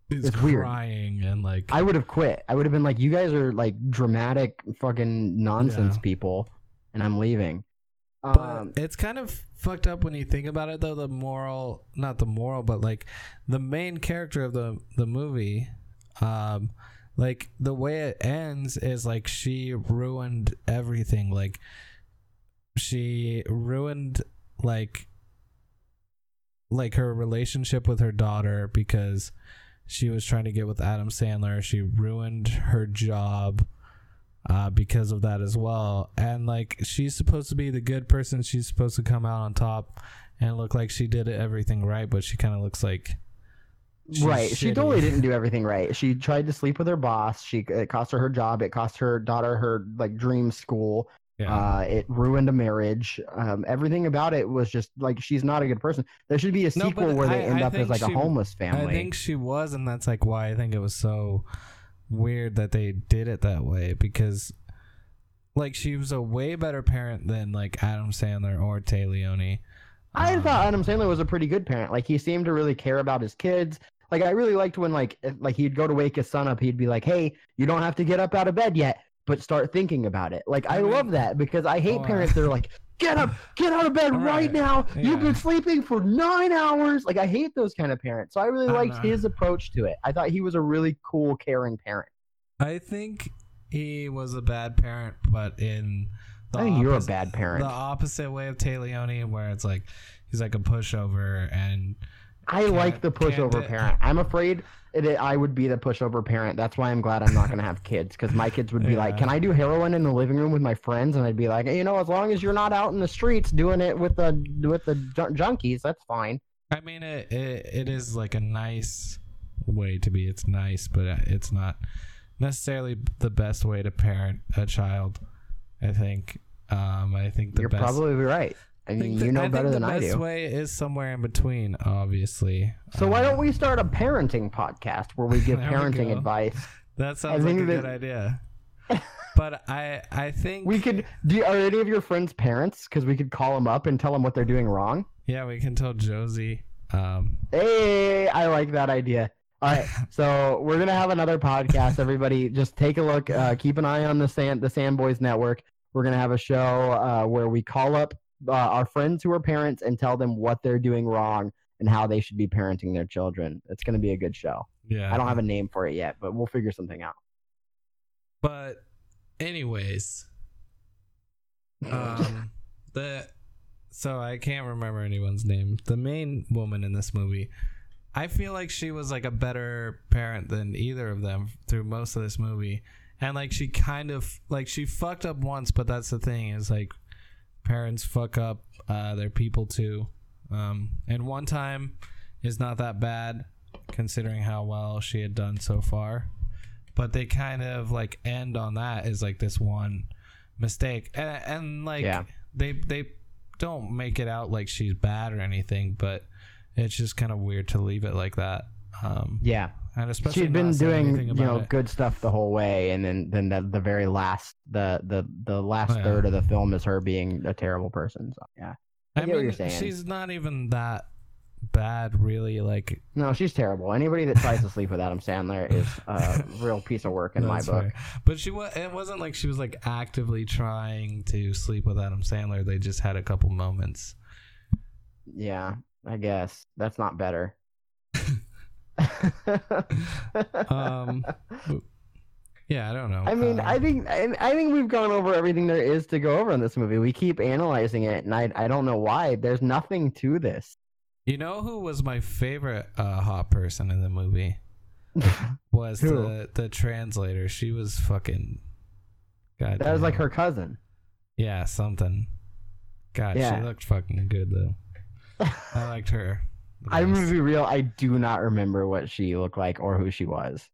is it's weird. crying and like I would have quit. I would have been like, you guys are like dramatic fucking nonsense Yeah. people, and I'm leaving. But Um, it's kind of fucked up when you think about it, though. The moral, not the moral, but like the main character of the the movie, um, like the way it ends is like she ruined everything. Like she ruined like like her relationship with her daughter because she was trying to get with Adam Sandler. She ruined her job uh, because of that as well. And like she's supposed to be the good person. She's supposed to come out on top and look like she did everything right, but she kind of looks like she's right. She totally didn't do everything right. She tried to sleep with her boss. She it cost her her job. It cost her daughter her like dream school. Yeah. Uh, it ruined a marriage. Um, everything about it was just like she's not a good person. There should be a sequel but where they I- end I up as like a homeless family. I think she was, and that's like why I think it was so weird that they did it that way because, like, she was a way better parent than like Adam Sandler or Téa Leoni. I Um, thought Adam Sandler was a pretty good parent. Like he seemed to really care about his kids. Like I really liked when like if- like he'd go to wake his son up, he'd be like, "Hey, you don't have to get up out of bed yet, but start thinking about it." Like I, I mean- love that because I hate Oh, parents that are like, "Get up, get out of bed right, Right. now. You've been sleeping for 9 hours." Like I hate those kind of parents. So I really liked know. his approach to it. I thought he was a really cool, caring parent. I think he was a bad parent, but in the I think you're a bad parent. The opposite way of Téa Leoni, where it's like he's like a pushover and I like the pushover parent. I'm afraid it, I would be the pushover parent. That's why I'm glad I'm not going to have kids because my kids would be like, "Can I do heroin in the living room with my friends?" And I'd be like, "You know, as long as you're not out in the streets doing it with the with the junkies, that's fine." I mean, it, it it is like a nice way to be. It's nice, but it's not necessarily the best way to parent a child. I think. Um, I think the you're best. probably right. I mean, you know I better than I do. The best way is somewhere in between, obviously. So why Um, don't we start a parenting podcast where we give we parenting advice? That sounds like a that- good idea. but I I think We could. Do are any of your friends parents? Because we could call them up and tell them what they're doing wrong. yeah we can tell Josie. Um, Hey, I like that idea. All right, so we're gonna have another podcast. Everybody, just take a look. Uh, keep an eye on the Sand the Sandboys Network. We're gonna have a show uh, where we call up uh, our friends who are parents and tell them what they're doing wrong and how they should be parenting their children. It's gonna be a good show. yeah. I don't have a name for it yet, but we'll figure something out. But anyways, um, the so I can't remember anyone's name. The main woman in this movie, I feel like she was like a better parent than either of them through most of this movie. And like she kind of like she fucked up once, but that's the thing is like parents fuck up uh their people too. Um and one time is not that bad considering how well she had done so far but they kind of like end on that is like this one mistake, and, and like Yeah. they they don't make it out like she's bad or anything, but it's just kind of weird to leave it like that. Um, Yeah, and especially she'd been doing you know it. good stuff the whole way, and then then the, the very last the the the last Oh, Yeah. third of the film is her being a terrible person. So yeah, I I get what you're saying. she's not even that bad, really. Like no, she's terrible. Anybody that tries to sleep with Adam Sandler is a real piece of work in my book. fair. But she was. It wasn't like she was like actively trying to sleep with Adam Sandler. They just had a couple moments. Yeah, I guess that's not better. Um, Yeah, I don't know. I mean, Um, I think I, I think we've gone over everything there is to go over in this movie. We keep analyzing it, and I I don't know why. There's nothing to this. you know who was my favorite uh, hot person in the movie was Who? the the translator. She was fucking. God, that was like her cousin. Yeah, something. God, Yeah. she looked fucking good though. I liked her. I'm gonna be real. I do not remember what she looked like or who she was.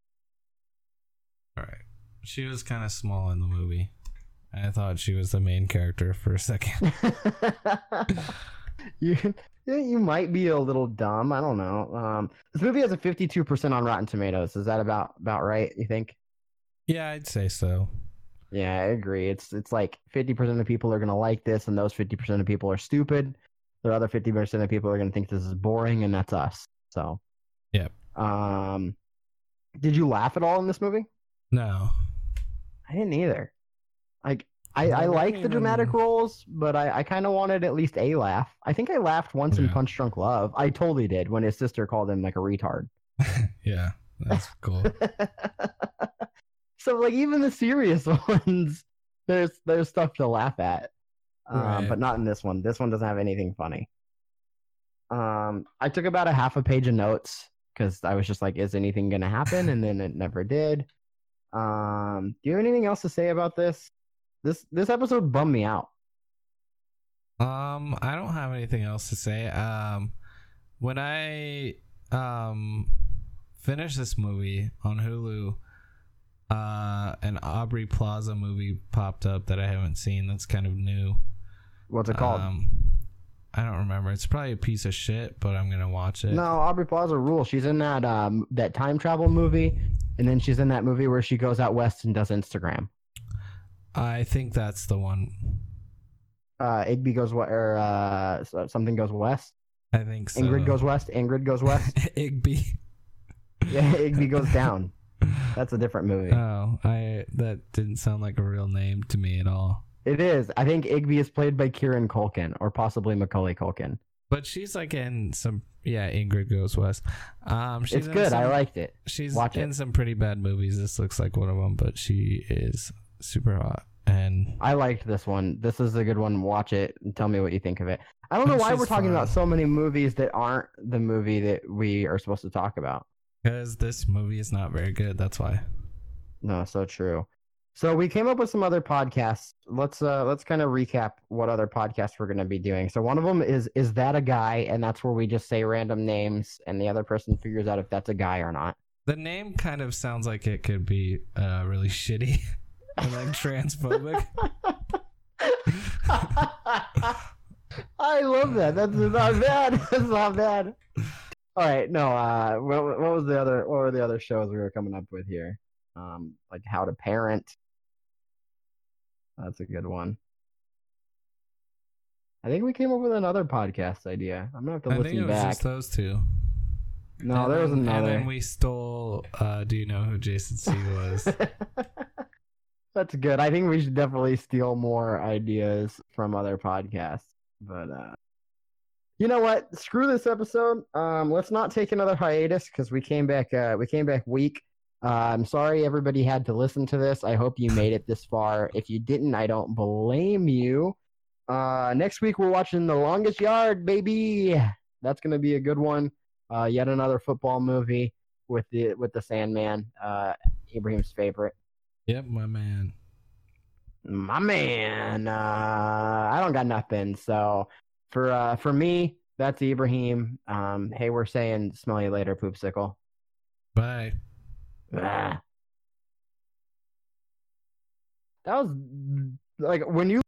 All right. She was kind of small in the movie. I thought she was the main character for a second. you you might be a little dumb. I don't know. Um, this movie has a 52% on Rotten Tomatoes. Is that about about right? You think? yeah, I'd say so. Yeah, I agree. It's it's like 50% of people are gonna like this, and those 50% of people are stupid. The other 50% of people are gonna think this is boring, and that's us. So. Yep. Um, did you laugh at all in this movie? No. I didn't either. Like I, I No, like I the dramatic even- roles, but I, I kind of wanted at least a laugh. I think I laughed once in Punch Drunk Love. I totally did when his sister called him like a retard. Yeah, that's cool. so like even the serious ones, there's there's stuff to laugh at, um, Right. but not in this one. This one doesn't have anything funny. Um, I took about a half a page of notes because I was just like, is anything gonna happen? And then it never did. Um, do you have anything else to say about this? This this episode bummed me out. Um, I don't have anything else to say. Um, when I um finished this movie on Hulu, uh, an Aubrey Plaza movie popped up that I haven't seen. That's kind of new. What's it called? Um, I don't remember. It's probably a piece of shit, but I'm gonna watch it. no, Aubrey Plaza rule. She's in that um that time travel movie, and then she's in that movie where she goes out west and does Instagram. I think that's the one. Uh, Igby goes what or uh something goes west. I think so. Ingrid goes west. Ingrid goes west. Igby. yeah, Igby goes down. That's a different movie. Oh, I that didn't sound like a real name to me at all. It is. I think Igby is played by Kieran Culkin or possibly Macaulay Culkin. But she's like in some yeah, Ingrid Goes West. Um, she's It's good. I liked it. She's watch in it. some pretty bad movies. This looks like one of them, but she is super hot. And I liked this one. This is a good one. Watch it and tell me what you think of it. I don't know why we're talking about so many movies that aren't the movie that we are supposed to talk about. because this movie is not very good, that's why. No, so true. So we came up with some other podcasts. Let's uh let's kind of recap what other podcasts we're going to be doing. So one of them is is that a guy and that's where we just say random names and the other person figures out if that's a guy or not. The name kind of sounds like it could be uh, really shitty and like transphobic. I love that. That's not bad. That's not bad. All right, no. Uh, what, what was the other? What were the other shows we were coming up with here? Um, like How to Parent. That's a good one. I think we came up with another podcast idea. I'm gonna have to I think it was back. just those two. No, And there was another. And then we stole. Uh, do you know who Jason C was? That's good. I think we should definitely steal more ideas from other podcasts. But uh you know what? Screw this episode. Um let's not take another hiatus because we came back uh we came back weak. Uh, I'm sorry everybody had to listen to this. I hope you made it this far. If you didn't, I don't blame you. Uh next week we're watching The Longest Yard, baby. That's gonna be a good one. Uh yet another football movie with the with the Sandman, uh Ibrahim's favorite. yep, my man. My man, uh, I don't got nothing. So for uh, for me, that's Ibrahim. Um, hey, we're saying smell you later, poopsicle. Bye. That was like when you